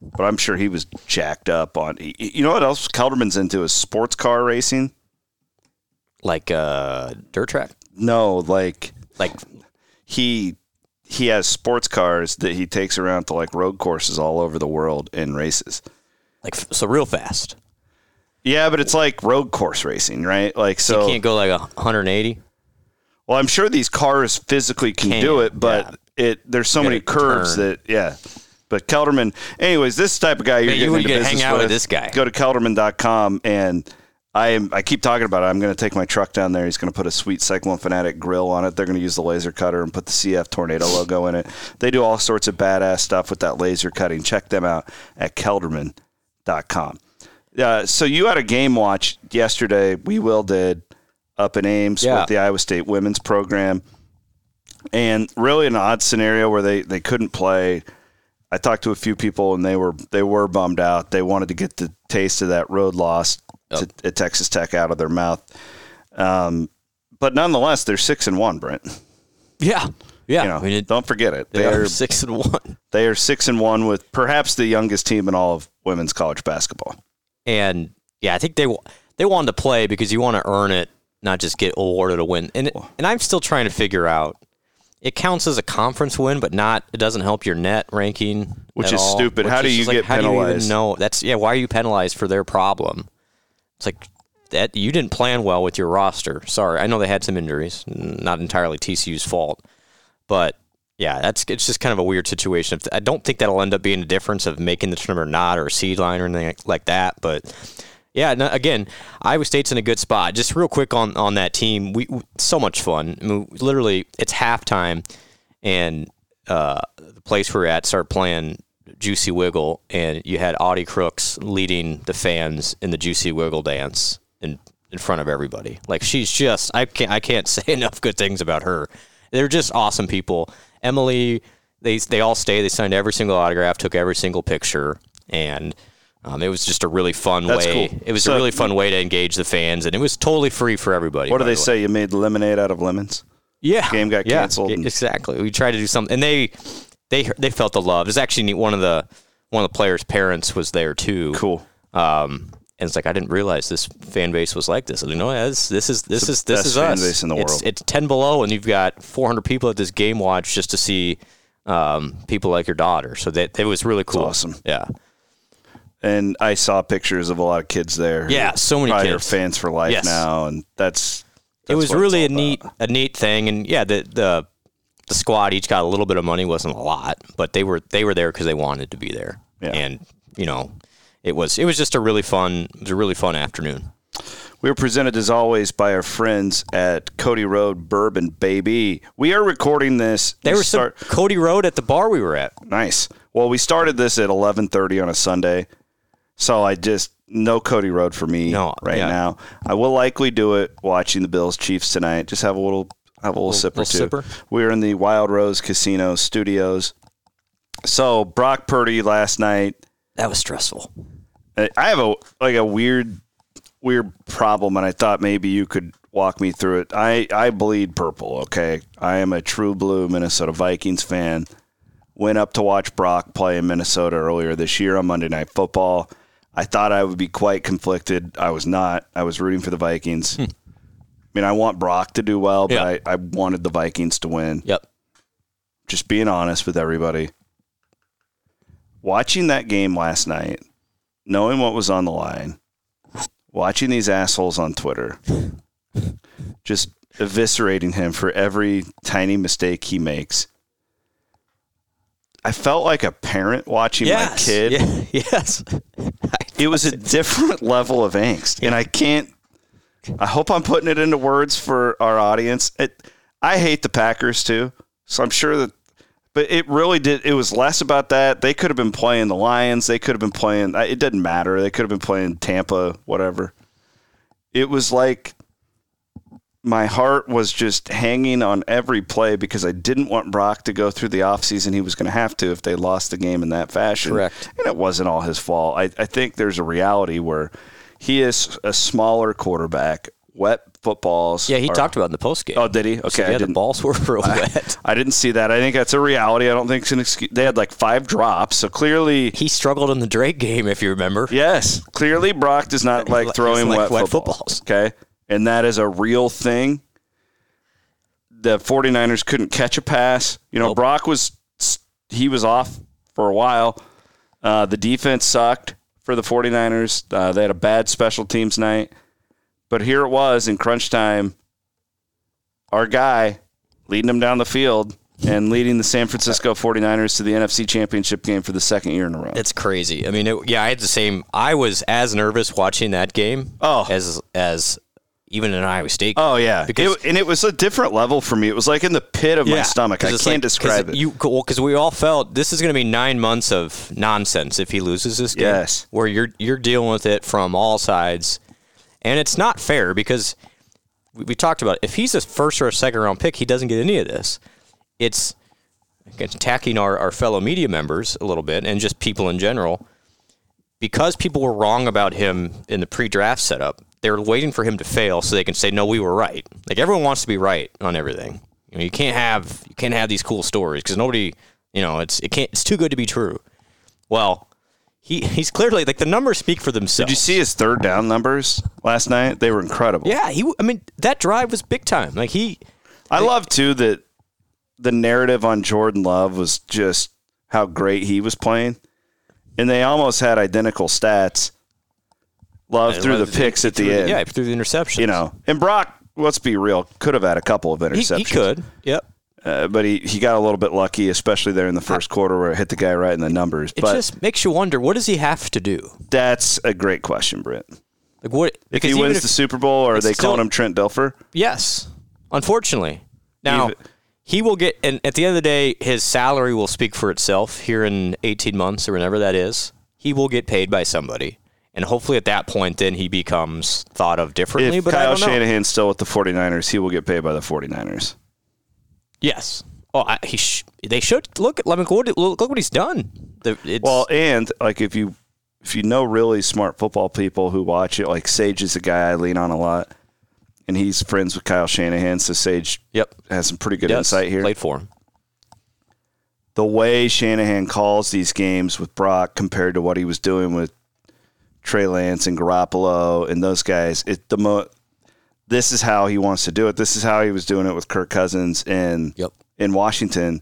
But I'm sure he was jacked up on. You know what else Kelderman's into is sports car racing. like uh, dirt track. No, like Like he he has sports cars that he takes around to like road courses all over the world and races. like so real fast. Yeah, but it's like road course racing, right? Like so. you can't go like a 180. well, I'm sure these cars physically can, Can, do it, but it there's so many curves turn. that yeah. But Kelderman, anyways, this type of guy you're Yeah, you would get- hang out with with this guy. Go to Kelderman.com and I am. I keep talking about it. I'm going to take my truck down there. He's going to put a sweet Cyclone Fanatic grill on it. They're going to use the laser cutter and put the CF Tornado logo in it. They do all sorts of badass stuff with that laser cutting. Check them out at Kelderman.com. Uh, so you had a game watch yesterday. We will did up in Ames Yeah. with the Iowa State women's program, and really an odd scenario where they they couldn't play. I talked to a few people and they were they were bummed out. They wanted to get the taste of that road loss to, at Texas Tech out of their mouth. Um, but nonetheless, they're six and one, Brent. Yeah, yeah. You know, I mean, it, don't forget it. they They are are six and one, they are six and one with perhaps the youngest team in all of women's college basketball. And yeah, I think they they wanted to play because you want to earn it, not just get awarded a win. And and I'm still trying to figure out. It counts as a conference win, but not. It doesn't help your net ranking, Which is all, stupid. which How do you like, get how Do you even penalized? know that's yeah. Why are you penalized for their problem? It's like that you didn't plan well with your roster. Sorry, I know they had some injuries, not entirely TCU's fault, but yeah, that's it's just kind of a weird situation. I don't think that'll end up being a difference of making the tournament or not, or a seed line or anything like- that. But yeah, again, Iowa State's in a good spot. Just real quick on on that team, we we- so much fun. I mean, literally, it's halftime, and uh, the place we're at start playing Juicy Wiggle, and you had Audie Crooks leading the fans in the Juicy Wiggle dance in in front of everybody. Like she's just I can't I can't say enough good things about her. They're just awesome people. Emily, they they all stayed. They signed every single autograph, took every single picture, and um, it was just a really fun That's way. cool. It was So- a really fun way to engage the fans, and it was totally free for everybody. What do they the say? You made lemonade out of lemons. Yeah, Game got yeah, canceled and- exactly. We tried to do something, and they they they felt the love. It's actually neat. One of the one of the players' parents was there too. Cool. Um, and it's like I didn't realize this fan base was like this. I didn't know this, this is this is this best is fan us. base in the it's, world. It's ten below, and you've got 400 people at this game watch just to see um, people like your daughter. So that it was really cool. awesome. Yeah. And I saw pictures of a lot of kids there. Yeah, so many kids. are fans for life Yes. now, and that's, it was really all a neat a neat thing and yeah the the the squad each got a little bit of money wasn't a lot but they were they were there because they wanted to be there Yeah. and you know it was it was just a really fun it was a really fun afternoon We are presented as always by our friends at Cody Road Bourbon Baby. We are recording this. they we were some cody road at the bar we were at nice. Well, we started this at eleven thirty on a Sunday, so I just no Cody Road for me No, right yeah. now. I will likely do it watching the Bills Chiefs tonight. Just have a little have a little, sip or two. sipper? We're in the Wild Rose Casino studios. So Brock Purdy last night. That was stressful I I have a like a weird weird problem and I thought maybe you could walk me through it. I I bleed purple, okay? I am a true blue Minnesota Vikings fan. Went up to watch Brock play in Minnesota earlier this year on Monday Night Football. I thought I would be quite conflicted. I was not. I was rooting for the Vikings. Hmm. I mean, I want Brock to do well, but Yeah. I, I wanted the Vikings to win yep just being honest with everybody. Watching that game last night, knowing what was on the line, watching these assholes on Twitter, just eviscerating him for every tiny mistake he makes. I felt like a parent watching yes my kid Yeah, yes it was a different level of angst, and I can't. I hope I'm putting it into words for our audience. It, I hate the Packers too, so I'm sure that. But it really did. It was less about that. They could have been playing the Lions. They could have been playing. It didn't matter. They could have been playing Tampa, whatever. It was like my heart was just hanging on every play because I didn't want Brock to go through the offseason. He was going to have to if they lost the game in that fashion. Correct. And it wasn't all his fault. I, I think there's a reality where he is a smaller quarterback. Wet footballs. Yeah, he are- talked about in the post game. Oh, did he? Okay, I yeah, the balls were real wet. I didn't see that. I think that's a reality. I don't think it's an excuse. They had like five drops, so clearly, He struggled in the Drake game, if you remember. yes, clearly Brock does not like throwing doesn't wet, like wet footballs. Okay, and that is a real thing. The 49ers couldn't catch a pass. You know, Nope. Brock was he was off for a while. Uh, the defense sucked for the 49ers. Uh, they had a bad special teams night. But here it was in crunch time. Our guy leading them down the field and leading the San Francisco 49ers to the NFC Championship game for the second year in a row. It's crazy. I mean, it, yeah, I had the same. I was as nervous watching that game Oh. as as even an Iowa State. Oh yeah, Because- It- and it was a different level for me. It was like in the pit of my stomach. I can't like- describe it. You because we all felt this is going to be nine months of nonsense if he loses this game. Yes. where you're you're dealing with it from all sides, and it's not fair because we, talked about it. if he's a first or a second round pick, he doesn't get any of this. It's attacking our, our fellow media members a little bit and just people in general because people were wrong about him in the pre-draft setup. They were waiting for him to fail so they can say no, we were right. Like everyone wants to be right on everything. You know, you can't have you can't have these cool stories because nobody, you know, it's it can't it's too good to be true. Well, he he's clearly like the numbers speak for themselves. Did you see his third down numbers last night? They were incredible. Yeah, he. I mean, that drive was big time. Like he, I love too that the narrative on Jordan Love was just how great he was playing, and they almost had identical stats. Love threw the picks at the end. Yeah, he threw the interception. you know, and Brock. Let's be real. Could have had a couple of he, interceptions. he could. Yep. Uh, but he, he got a little bit lucky, especially there in the first quarter where it hit the guy right in the numbers. It but just makes you wonder what does he have to do? that's a great question, Britt. Like what? If he wins if- the Super Bowl, or are they still- calling him Trent Dilfer? Yes, unfortunately. Now Even- he will get, and at the end of the day, his salary will speak for itself here in eighteen months or whenever that is. He will get paid by somebody, and hopefully at that point, then he becomes thought of differently. If but I Kyle don't know. Shanahan's still with the 49ers, he will get paid by the 49ers. Yes. Oh, I, he sh- they should look at. Mean, look, look what he's done. It's, Well, and like if you if you know really smart football people who watch it, like Sage is a guy I lean on a lot, and he's friends with Kyle Shanahan, so Sage yep. has some pretty good Yes, insight here. Played for him. the way Shanahan calls these games with Brock compared to what he was doing with Trey Lance and Garoppolo and those guys, it the mo- this is how he wants to do it. This is how he was doing it with Kirk Cousins in Yep. in Washington,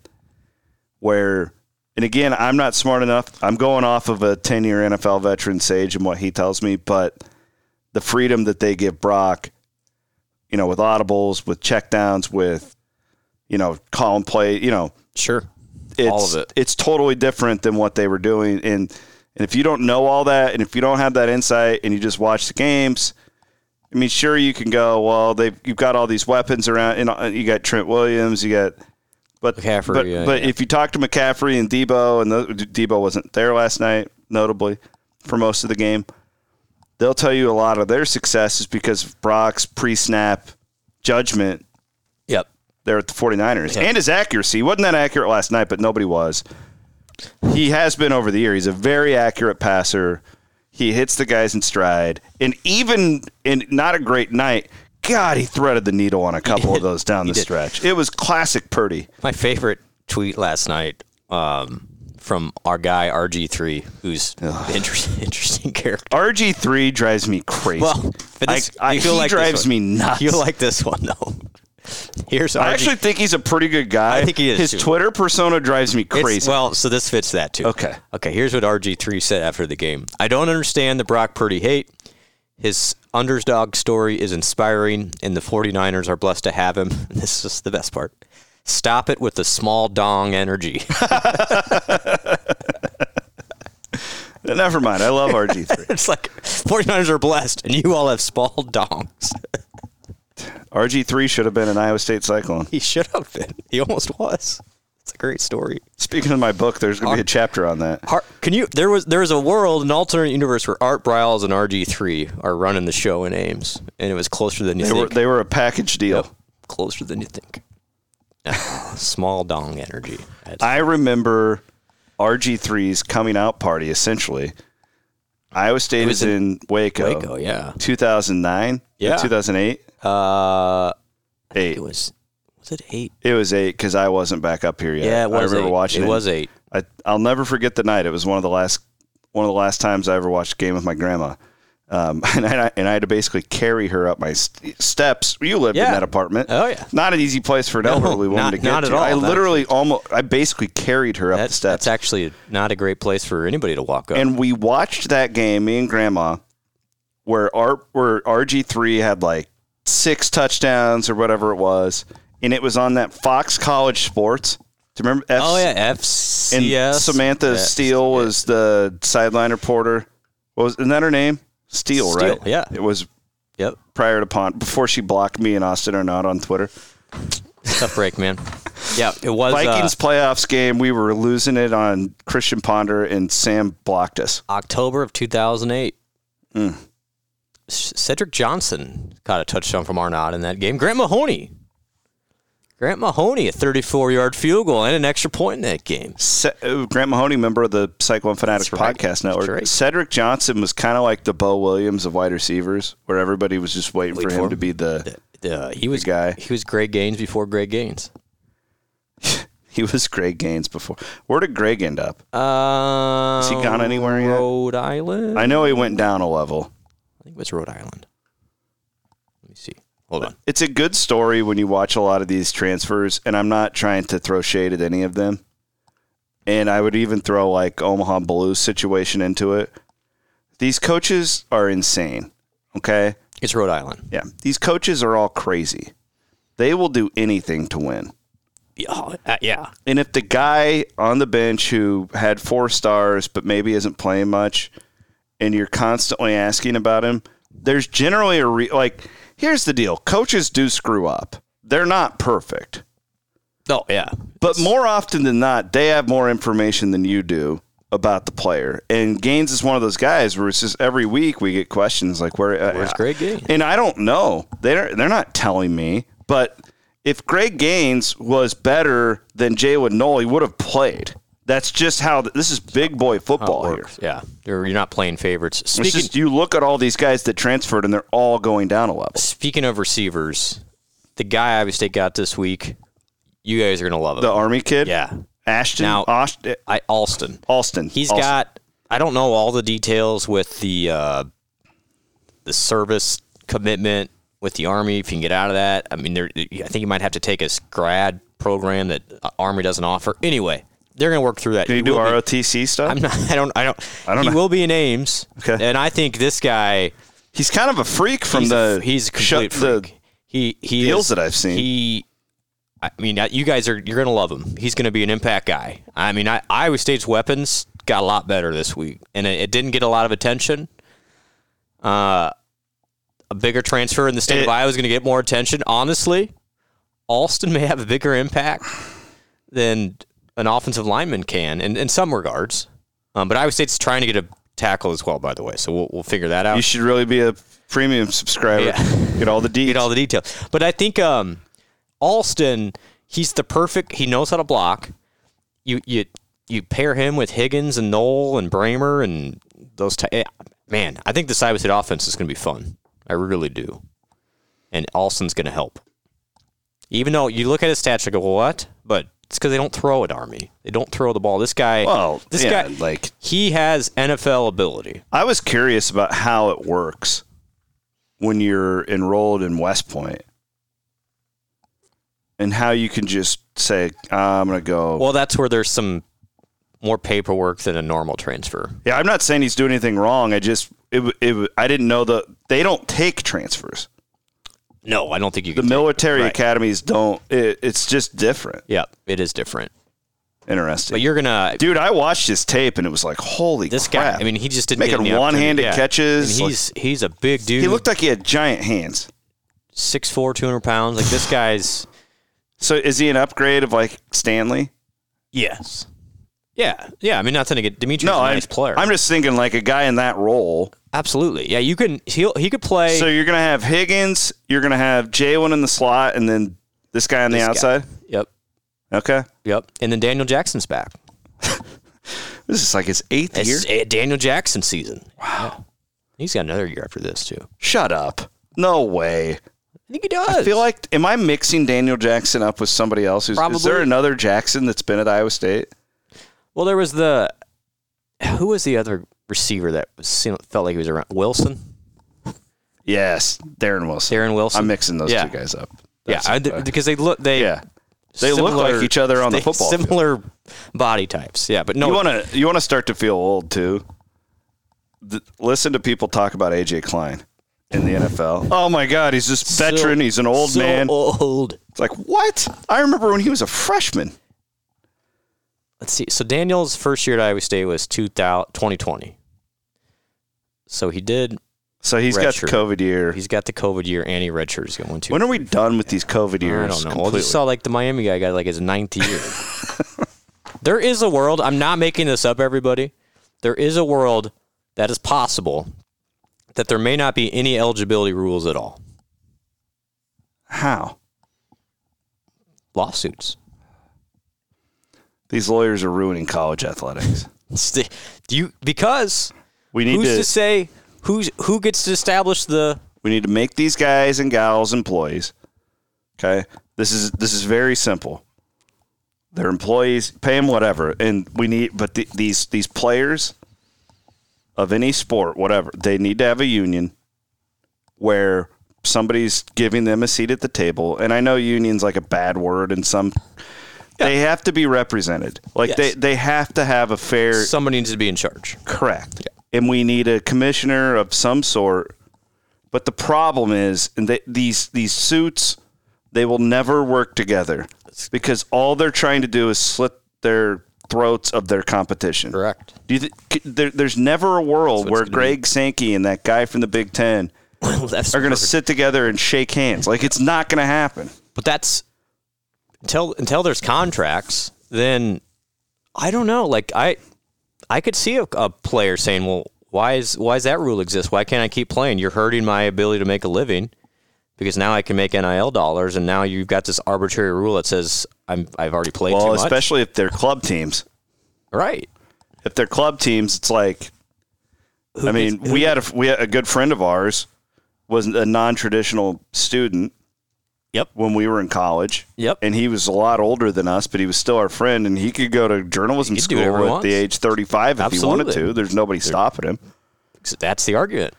where and again, I'm not smart enough. I'm going off of a 10 year NFL veteran Sage and what he tells me, but the freedom that they give Brock, you know, with audibles, with checkdowns, with you know, call and play, you know, Sure. it's, All of it. It's totally different than what they were doing. And, and if you don't know all that, and if you don't have that insight, and you just watch the games, I mean, sure you can go. Well, they you've got all these weapons around. And uh, you got Trent Williams. You got, but McCaffrey, But, yeah, but yeah. if you talk to McCaffrey and Deebo, and the, Deebo wasn't there last night, notably for most of the game, they'll tell you a lot of their success is because of Brock's pre-snap judgment Yep. there at the 49ers. Yeah. And his accuracy. He wasn't that accurate last night, but nobody was. He has been over the year. He's a very accurate passer. He hits the guys in stride. And even in not a great night, God, he threaded the needle on a couple of those down the did. stretch. It was classic Purdy. My favorite tweet last night um, from our guy RG3, who's interesting, interesting character. RG3 drives me crazy. Well, this, I, I, feel he like drives me nuts. You like this one though. Here's RG. I actually think he's a pretty good guy. I think he is, His too. Twitter persona drives me It's- crazy. well, so this fits that too. Okay. Okay. Here's what RG3 said after the game. I don't understand the Brock Purdy hate. His underdog story is inspiring, and the 49ers are blessed to have him. This is the best part. Stop it with the small dong energy. Never mind. I love RG3. It's like 49ers are blessed, and you all have small dongs. RG3 should have been an Iowa State Cyclone. He should have been. He almost was. It's a great story. Speaking of my book, there's going to be a chapter on that. Art, can you? There was there was a world, an alternate universe where Art Briles and RG3 are running the show in Ames, and it was closer than you They think. were, they were a package deal. Yep. closer than you think. Small dong energy. That's- I remember RG3's coming out party, essentially. Iowa State was is in in Waco. Waco, yeah. 2009? Yeah. 2008? Uh, Eight. it was was it eight? It was eight because I wasn't back up here yet. Yeah, it was I remember eight. watching it. It was eight. I, I'll never forget the night. It was one of the last one of the last times I ever watched a game with my grandma. Um, and, I, and I had to basically carry her up my st- steps. You lived in that apartment. Oh, yeah. Not an easy place for an No, elderly woman not- to get not to. at all. I literally almost, I basically carried her up the That's, steps. that's actually not a great place for anybody to walk up. and we watched that game, me and Grandma, where R where RG three had like six touchdowns or whatever it was, and it was on that Fox College Sports. Do you remember? F- oh yeah, FCS. And. Samantha Yeah, Steele was the sideline reporter. What was isn't that her name? Steele, Steele, right? yeah. It was Yep. prior to Pont before she blocked me and Austin or not on Twitter. Tough break, man. Yeah, it was Vikings uh, playoffs game. We were losing it on Christian Ponder and Sam blocked us. October of 2008. Hmm. C- Cedric Johnson caught a touchdown from Arnaud in that game. Grant Mahoney. Grant Mahoney, a 34 yard field goal and an extra point in that game. Ce- uh, Grant Mahoney, member of the Cyclone Fanatics right. podcast network. Right. Cedric Johnson was kind of like the Bo Williams of wide receivers, where everybody was just waiting Wait for for him him. to be the. Uh, he was guy. He was Greg Gaines before Greg Gaines. He was Greg Gaines before. Where did Greg end up? Uh, Has he gone anywhere yet? Rhode Island. I know he went down a level. I think it was Rhode Island. Let me see. Hold on. It's a good story when you watch a lot of these transfers, and I'm not trying to throw shade at any of them. And I would even throw like Omaha Blues situation into it. These coaches are insane. Okay. It's Rhode Island. Yeah. These coaches are all crazy. They will do anything to win. Yeah, uh, yeah. And if the guy on the bench who had four stars but maybe isn't playing much, and you're constantly asking about him, there's generally a re- like. Here's the deal: coaches do screw up. They're not perfect, Oh, yeah. but more often than not, they have more information than you do about the player. And Gaines is one of those guys where it's just every week we get questions like, "Where? uh, Where's Greg Gaines? And I don't know. They're they're not telling me. But if Greg Gaines was better than Jaylin Noel, he would have played. That's just how this is big boy football here. Yeah. You're, you're not playing favorites. Speaking, just you look at all these guys that transferred and they're all going down a level. speaking of receivers, the guy Iowa State got this week, you guys are going to love him. The Army kid, yeah. Ashton, Now- I Alston. Alston. He's Alston. got. I don't know all the details with the uh, the service commitment with the army. If you can get out of that, I mean, there. I think you might have to take a grad program that uh, Army doesn't offer. Anyway, they're going to work through that. Can you He do will be- ROTC stuff? I'm not. I don't. I don't. I don't he know. will be in Ames. Okay. And I think this guy. he's kind of a freak from he's the a, he's a complete freak. he he deals is- that I've seen. He, I mean, you guys are you're gonna love him. He's gonna be an impact guy. I mean, I, Iowa State's weapons got a lot better this week, and it, it didn't get a lot of attention. Uh, a bigger transfer in the state It- of Iowa is going to get more attention. Honestly, Alston may have a bigger impact than an offensive lineman can, in, in some regards. Um, but Iowa State's trying to get a tackle as well, by the way. So we'll, we'll figure that out. you should really be a premium subscriber. Yeah. Get all the deets. get all the details. But I think um, Alston, he's the perfect. He knows how to block. You you you pair him with Higgins and Noel and Brahmer and those. T- eh, man, I think the Iowa State offense is going to be fun. I really do. And Alston's going to help. Even though you look at his stats, you go, what? But it's because they don't throw at Army. They don't throw the ball. This guy, Well, this yeah, guy, like- he has NFL ability. I was curious about how it works when you're enrolled in West Point and how you can just say, "Ah, I'm going to go. Well, that's where there's some more paperwork than a normal transfer. yeah, I'm not saying he's doing anything wrong. I just, it, it, I didn't know that they don't take transfers. No, I don't think you The can. take- military right. academies don't. It, it's just different. Yeah, it is different. interesting. But you're gonna Dude, I watched his tape and it was like, holy this crap. guy. I mean, he just didn't making get any opportunity. one-handed Yeah. catches. And he's he's a big dude. he looked like he had giant hands. 6'4", 200 pounds. Like this guy's. So is he an upgrade of like Stanley? Yes. Yeah, yeah. I mean, not to get Dimitri's No, a I'm, nice player. I'm just thinking like a guy in that role. Absolutely. Yeah, you can. He he could play. So you're gonna have Higgins, you're gonna have Jalen in the slot, and then this guy on the this guy. outside. Yep. Okay, Yep. And then Daniel Jackson's back. this is like his eighth year. It's a Daniel Jackson season. Wow. He's got another year after this too. Shut up. No way. I think he does. I feel like am I mixing Daniel Jackson up with somebody else? Who's, Is there another Jackson that's been at Iowa State? Well, there was the who was the other receiver that was, felt like he was around Wilson, Yes, Darren Wilson. Darren Wilson. I'm mixing those Yeah. two guys up. yeah, I, because they look they yeah. They look like each other on the football field. Similar body types. Yeah, but no. you want to you want to start to feel old too. Th- listen to people talk about AJ Klein in the NFL. Oh my God, he's this so- veteran. He's an old so man. Old. It's like what? I remember when he was a freshman. Let's see. So Daniel's first year at Iowa State was 2000, 2020. So he did. So he's got the. COVID year. He's got the COVID year and he got one two. when are we done with these COVID years? I don't know. Completely? you saw like the Miami guy got like his ninth year. there is a world. I'm not making this up, everybody. There is a world that is possible that there may not be any eligibility rules at all. How? Lawsuits. These lawyers are ruining college athletics. Do you because We need who's to, to say who's who gets to establish the we need to make these guys and gals employees. Okay? This is this is very simple. They're employees, pay them whatever, and we need. But the, these these players of any sport, whatever, they need to have a union where somebody's giving them a seat at the table. And I know union's like a bad word, and some they have to be represented. Like Yes. they they have to have a fair somebody needs to be in charge. Correct. And we need a commissioner of some sort. But the problem is, and they, these these suits, they will never work together because all they're trying to do is slit their throats of their competition. Correct. Do you th- there, there's never a world where Greg Sankey and that guy from the Big Ten That's are going to sit together and shake hands. Like it's not going to happen. But that's until until there's contracts, then I don't know. Like I I could see a, a player saying, "Well, why is why does that rule exist? Why can't I keep playing? You're hurting my ability to make a living because now I can make NIL dollars, and now you've got this arbitrary rule that says I'm I've already played Well, too much. especially if they're club teams. right. If they're club teams, it's like I mean, we had a we had a good friend of ours was a non-traditional student. Yep. When we were in college. Yep. And he was a lot older than us, but he was still our friend, and he could go to journalism He could do school at the age thirty-five if he wanted to. There's nobody stopping him. That's the argument.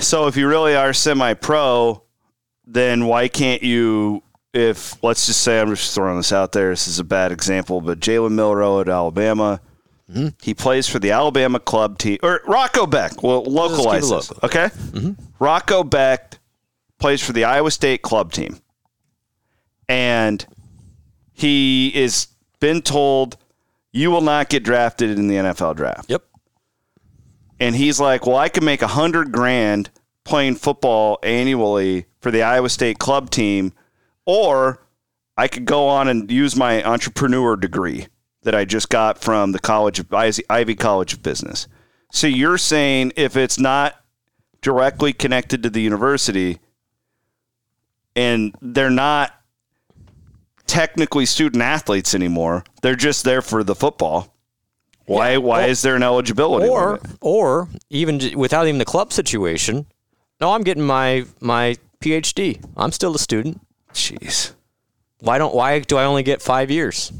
So if you really are semi-pro, then why can't you? If let's just say I'm just throwing this out there, this is a bad example, but Jalen Milroe at Alabama, Mm-hmm. he plays for the Alabama club team or Rocco Becht. We'll localize keep it this, local. okay? Mm-hmm. Rocco Becht plays for the Iowa State club team, and he is been told you will not get drafted in the NFL draft Yep. and he's like, "Well, I can make a hundred grand playing football annually for the Iowa State club team, or I could go on and use my entrepreneur degree that I just got from the College of Ivy College of Business." So you're saying if it's not directly connected to the university, and they're not technically student athletes anymore, they're just there for the football. Why? why is there an eligibility or limit? or even without even the club situation. No, I'm getting my my PhD. I'm still a student. Jeez. Why don't why do I only get five years?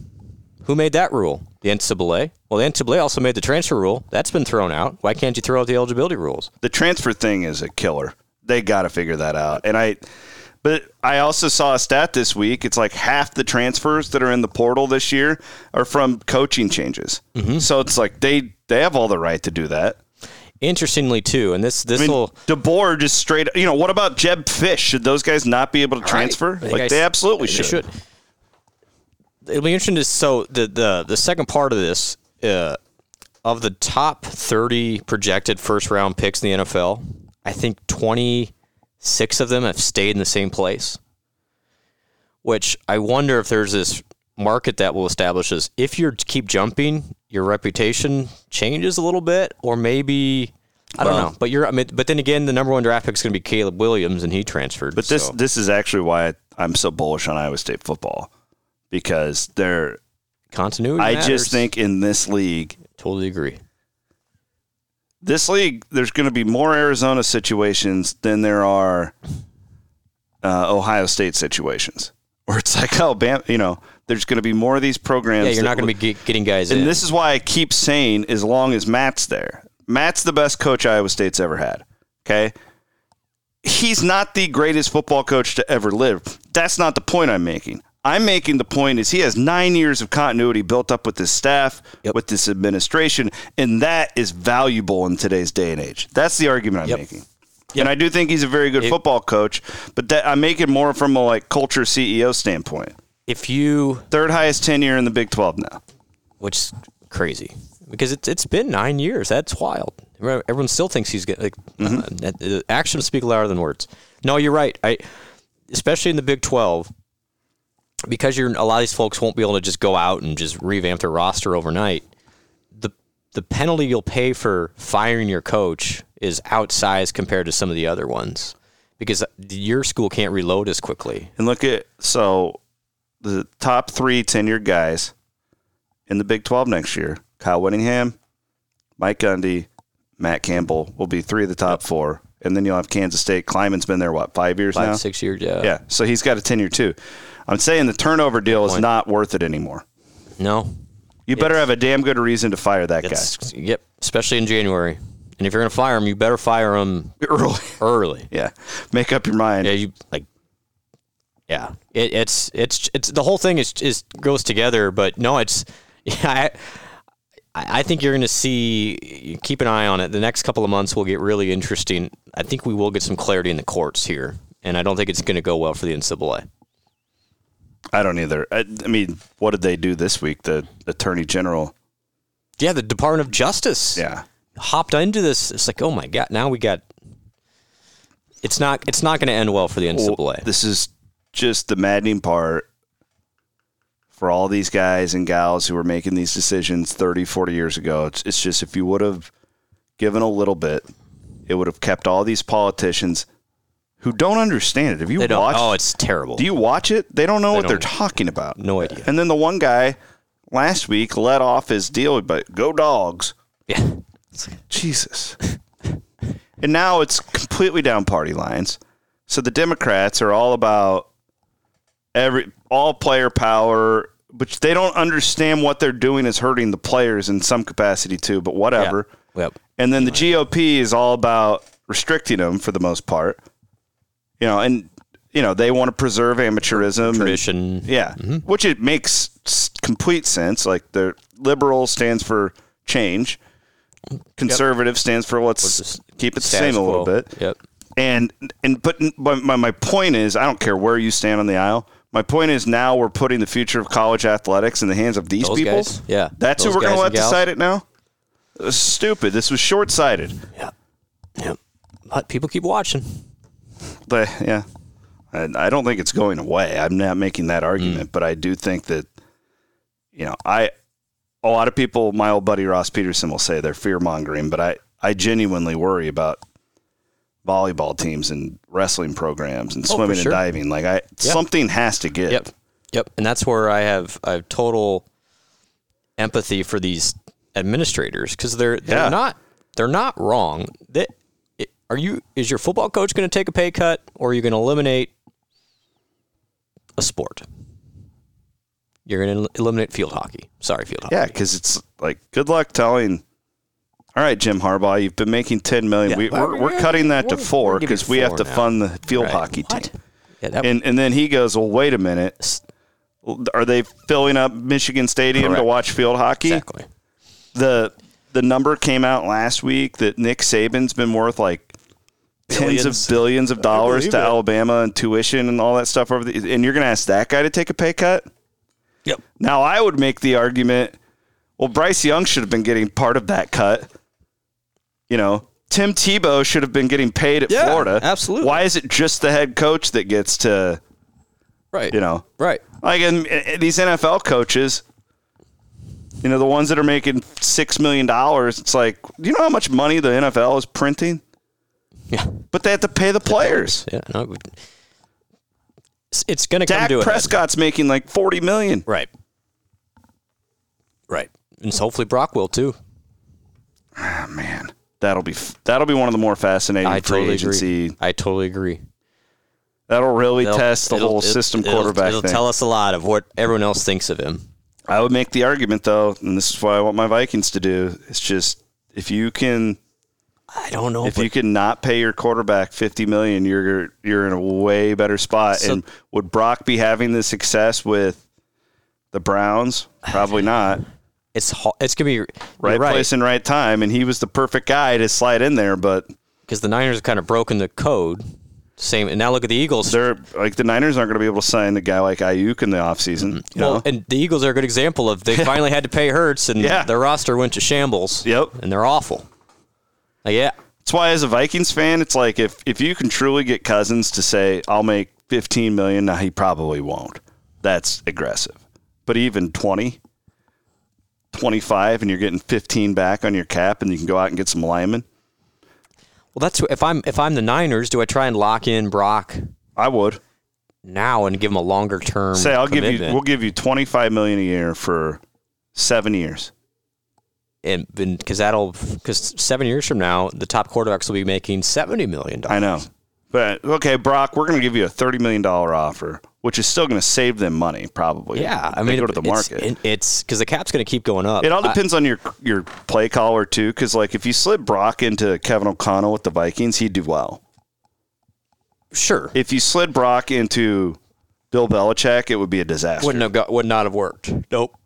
Who made that rule? The NCAA. Well, the NCAA also made the transfer rule. That's been thrown out. Why can't you throw out the eligibility rules? The transfer thing is a killer. They got to figure that out. And I, but I also saw a stat this week. It's like half the transfers that are in the portal this year are from coaching changes. Mm-hmm. So it's like they they have all the right to do that. Interestingly, too, and this this I mean, will DeBoer just straight. You know, what about Jedd Fisch? Should those guys not be able to transfer? Right. Like guys- they absolutely should. should. it'll be interesting to so the the the second part of this uh, of the top 30 projected first round picks in the NFL, I think 26 of them have stayed in the same place. Which I wonder if there's this market that will establish is if you keep jumping, your reputation changes a little bit, or maybe I don't Well- know. But you're, I mean, but then again, the number one draft pick is going to be Caleb Williams, and he transferred. But this so. this is actually why I'm so bullish on Iowa State football because they're. continuity. I matters. just think in this league, totally agree. This league, there's going to be more Arizona situations than there are uh, Ohio State situations. Where it's like, oh, bam, you know, there's going to be more of these programs. Yeah, you're not going to be get, getting guys And in. this is why I keep saying, as long as Matt's there, Matt's the best coach Iowa State's ever had. Okay. He's not the greatest football coach to ever live. That's not the point I'm making. I'm making the point is he has nine years of continuity built up with his staff, Yep. with this administration, and that is valuable in today's day and age. That's the argument I'm Yep. making. And I do think he's a very good It- football coach, but that, I'm making more from a like culture CEO standpoint. if you, Third highest tenure in the Big 12 now. which is crazy because it's it's been nine years. That's wild. Everyone still thinks he's getting like Mm-hmm. uh, uh, actions speak louder than words. No, you're right. I especially in the Big Twelve because you're a lot of these folks won't be able to just go out and just revamp their roster overnight. The the penalty you'll pay for firing your coach is outsized compared to some of the other ones because your school can't reload as quickly. And look at so the top three tenured guys in the Big 12 next year Kyle Whittingham, Mike Gundy, Matt Campbell will be three of the top four. And then you'll have Kansas State. Klieman's been there, what, five years Five now? six years, yeah. Yeah. So he's got a tenure too. I'm saying the turnover deal is not worth it anymore. No, You better It's- have a damn good reason to fire that guy. yep, especially in January. And if you're going to fire him, you better fire him early. early. yeah. Make up your mind. Yeah, you like. Yeah, it, it's it's it's the whole thing is is goes together, but no, it's yeah. I, I think you're going to see. Keep an eye on it. The next couple of months will get really interesting. I think we will get some clarity in the courts here, and I don't think it's going to go well for the NCAA. I don't either. I, I mean, what did they do this week? The Attorney General. Yeah, the Department of Justice. Yeah. hopped into this. It's like, oh my god! Now we got. It's not. It's not going to end well for the NCAA. Well, this is just the maddening part for all these guys and gals who were making these decisions 30, 40 years ago. It's, it's just if you would have given a little bit, it would have kept all these politicians who don't understand it. Have you they watched? Oh, it's terrible. do you watch it? They don't know what don't. they're talking about. No idea. And then the one guy last week let off his deal, but go dogs. yeah. Jesus. and now it's completely down party lines. So the Democrats are all about every all player power, which they don't understand what they're doing is hurting the players in some capacity too, but whatever. Yep. And then the GOP is all about restricting them for the most part. You know, and you know, they want to preserve amateurism and- Tradition. yeah, which it makes complete sense. Like the liberal stands for change, conservative stands for let's keep it the same a little bit. Yep. And and but, but my my point is, I don't care where you stand on the aisle. My point is now we're putting the future of college athletics in the hands of these Those people. guys, yeah. that's who we're going to let decide it now. This is stupid. This was short sighted. Yeah, yeah. But people keep watching. But yeah, I, I don't think it's going away. I'm not making that argument, mm. but I do think that you know, I a lot of people, my old buddy Ross Peterson will say they're fear mongering, but I I genuinely worry about volleyball teams and wrestling programs and Oh, swimming sure. and diving. Like I, something has to give. Yep. Yep. And that's where I have I have total empathy for these administrators because they're they're Yeah. not they're not wrong. They, it- are you is your football coach going to take a pay cut or are you going to eliminate a sport? You're going to eliminate field hockey. Sorry, field hockey. Yeah, because it's like good luck telling. All right, Jim Harbaugh, you've been making ten million. Yeah. We, we're, we're cutting that to four because we have to now. fund the field Right. hockey What? team. Yeah, that, And and then he goes, well, wait a minute. Are they filling up Michigan Stadium to watch field hockey? exactly. The the number came out last week that Nick Saban's been worth like tens of billions of dollars to it. Alabama and tuition and all that stuff over the. And you're going to ask that guy to take a pay cut? Yep. Now I would make the argument, well, Bryce Young should have been getting part of that cut. You know, Tim Tebow should have been getting paid at Yeah, Florida. absolutely. Why is it just the head coach that gets to, Right. you know, Right. like in, in these NFL coaches, you know, the ones that are making six million dollars, it's like, do you know how much money the NFL is printing? Yeah. But they have to pay the players. Yeah. No, it's- it's going to come Dak to. Prescott's making like forty million. Right. Right. And hopefully Brock will too. Ah, man, that'll be that'll be one of the more fascinating I free totally agency. agree. I totally agree. That'll really It'll- test the it'll- whole it'll- system it'll- quarterback It'll thing. tell us a lot of what everyone else thinks of him. I would make the argument though, and this is what I want my Vikings to do. It's just if you can I don't know. if you can not pay your quarterback fifty million, you're you're in a way better spot. So- and would Brock be having the success with the Browns? Probably not. It's it's gonna be Right, right place and right time, and he was the perfect guy to slide in there. But because the Niners have kind of broken the code. Same, and now look at the Eagles. they're like the Niners aren't going to be able to sign a guy like Aiyuk in the offseason. Mm-hmm. You well, know? and the Eagles are a good example of they finally had to pay Hurts, and Yeah. their roster went to shambles. Yep. and they're awful. Like, yeah, That's why, as a Vikings fan, it's like if if you can truly get Cousins to say, "I'll make fifteen million, now he probably won't. That's aggressive. But even 20, 25, and you're getting 15 back on your cap, and you can go out and get some linemen. well, that's if I'm if I'm the Niners, do I try and lock in Brock I would now and give him a longer term? say, "I'll give you, we'll give you 25 million a year for seven years." and because that'll because seven years from now, the top quarterbacks will be making seventy million dollars. I know, but okay, Brock, we're going to give you a 30 million dollar offer, which is still going to save them money, probably. Yeah, I mean, go to the market. It's because the cap's going to keep going up. It all I- depends on your your play caller too, because like if you slid Brock into Kevin O'Connell with the Vikings, he'd do well. sure, If you slid Brock into Bill Belichick, it would be a disaster. wouldn't have got, would not have worked. Nope.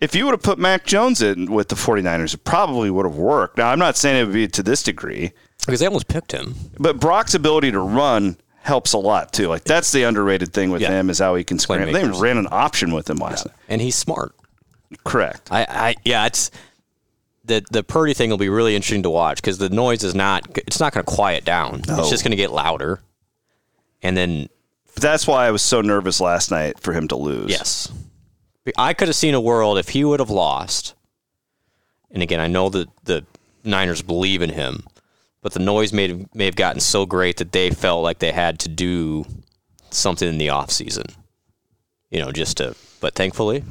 if you would have put Mac Jones in with the 49ers, it probably would have worked. Now, I'm not saying it would be to this degree, Because they almost picked him. but Brock's ability to run helps a lot too. Like that's the underrated thing with Yeah. him is how he can scramble. They Playmakers. ran an option with him last night. and he's smart. Correct. I, I yeah, it's the the Purdy thing will be really interesting to watch because the noise is not it's not going to quiet down. It's just going to get louder, and then that's why I was so nervous last night for him to lose. yes, I could have seen a world if he would have lost. And again, I know that the Niners believe in him, but the noise may have, may have gotten so great that they felt like they had to do something in the off season. You know, just to. But thankfully,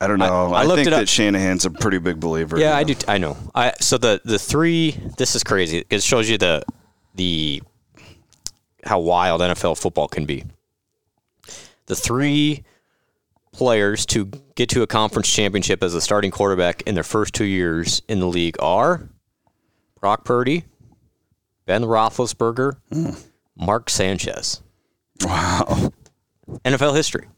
I don't know. I I, looked think that Shanahan's a pretty big believer. Yeah, I do. I know. I so the the three. This is crazy. It shows you the the how wild NFL football can be. The three players to get to a conference championship as a starting quarterback in their first two years in the league are Brock Purdy, Ben Roethlisberger, Mark Sanchez. Wow. NFL history.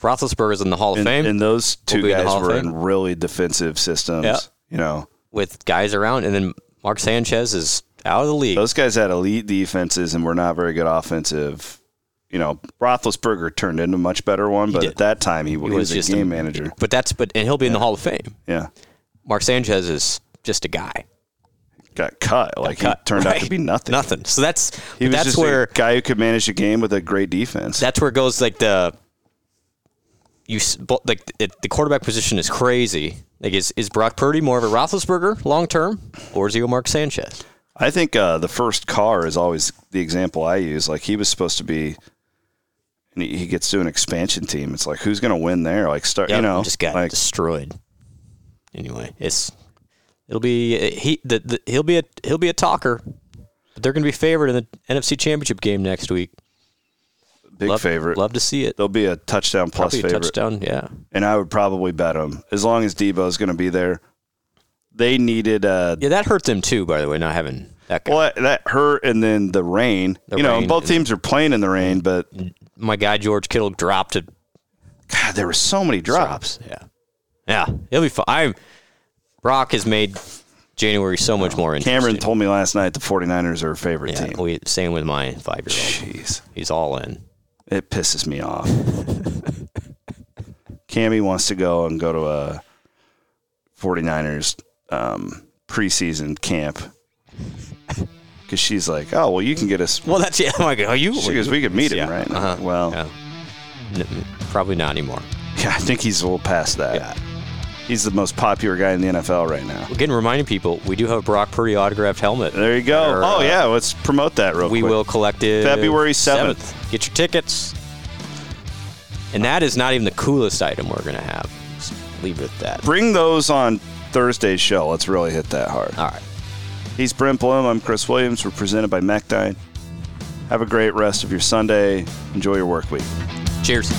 Roethlisberger's in the Hall of And, Fame. and those two in guys Hall were in really defensive systems. Yeah. You know, with guys around, and then Mark Sanchez is out of the league. those guys had elite defenses and were not very good offensive. You know, Roethlisberger turned into a much better one, but at that time he, he was, a game manager. But that's but and he'll be in the Hall of Fame. Yeah, Mark Sanchez is just a guy. Got cut. Like Cut, he turned out to be nothing. Nothing. So that's He was that's just where a guy who could manage a game with a great defense. that's where it goes like the you like it, the quarterback position is crazy. Like is is Brock Purdy more of a Roethlisberger long term, or is he a Mark Sanchez? I think uh, the first car is always the example I use. Like he was supposed to be, and he, he gets to an expansion team. It's like who's going to win there? Like start, you know, just got like destroyed. Anyway, it's it'll be he the, the he'll be a he'll be a talker, but they're going to be favored in the NFC Championship game next week. big love, favorite. Love to see it. There'll be a touchdown plus Probably a favorite, touchdown. Yeah. and I would probably bet them as long as Deebo's going to be there. They needed uh, Yeah, that hurt them too. By the way, not having that guy. well that, hurt, and then the rain. The you know, both teams are playing in the rain, but My guy George Kittle dropped it. God, there were so many drops. Yeah. Yeah, it'll be fun. I Brock has made January so much more interesting. Cameron told me last night the 49ers are a favorite Yeah, team. we, same with my five year old. Jeez, He's all in. it pisses me off. Cammy wants to go and go to a 49ers um, preseason camp because she's like, oh well, you can get us. Well, that's yeah. I'm like, are you? She goes, we could meet him, Yeah, right? uh-huh, Well, yeah. Probably not anymore. yeah, I think he's a little past that. Yeah. He's the most popular guy in the NFL right now. Again, reminding people, we do have a Brock Purdy autographed helmet. There you go. Or, oh uh, yeah, let's promote that real we quick. will collect it February 7th. Get your tickets. And that is not even the coolest item we're going to have. Just leave it at that. Bring those on Thursday's show. Let's really hit that hard. All right. He's Brent Blum. I'm Chris Williams. We're presented by Mechdyne. Have a great rest of your Sunday. Enjoy your work week. Cheers.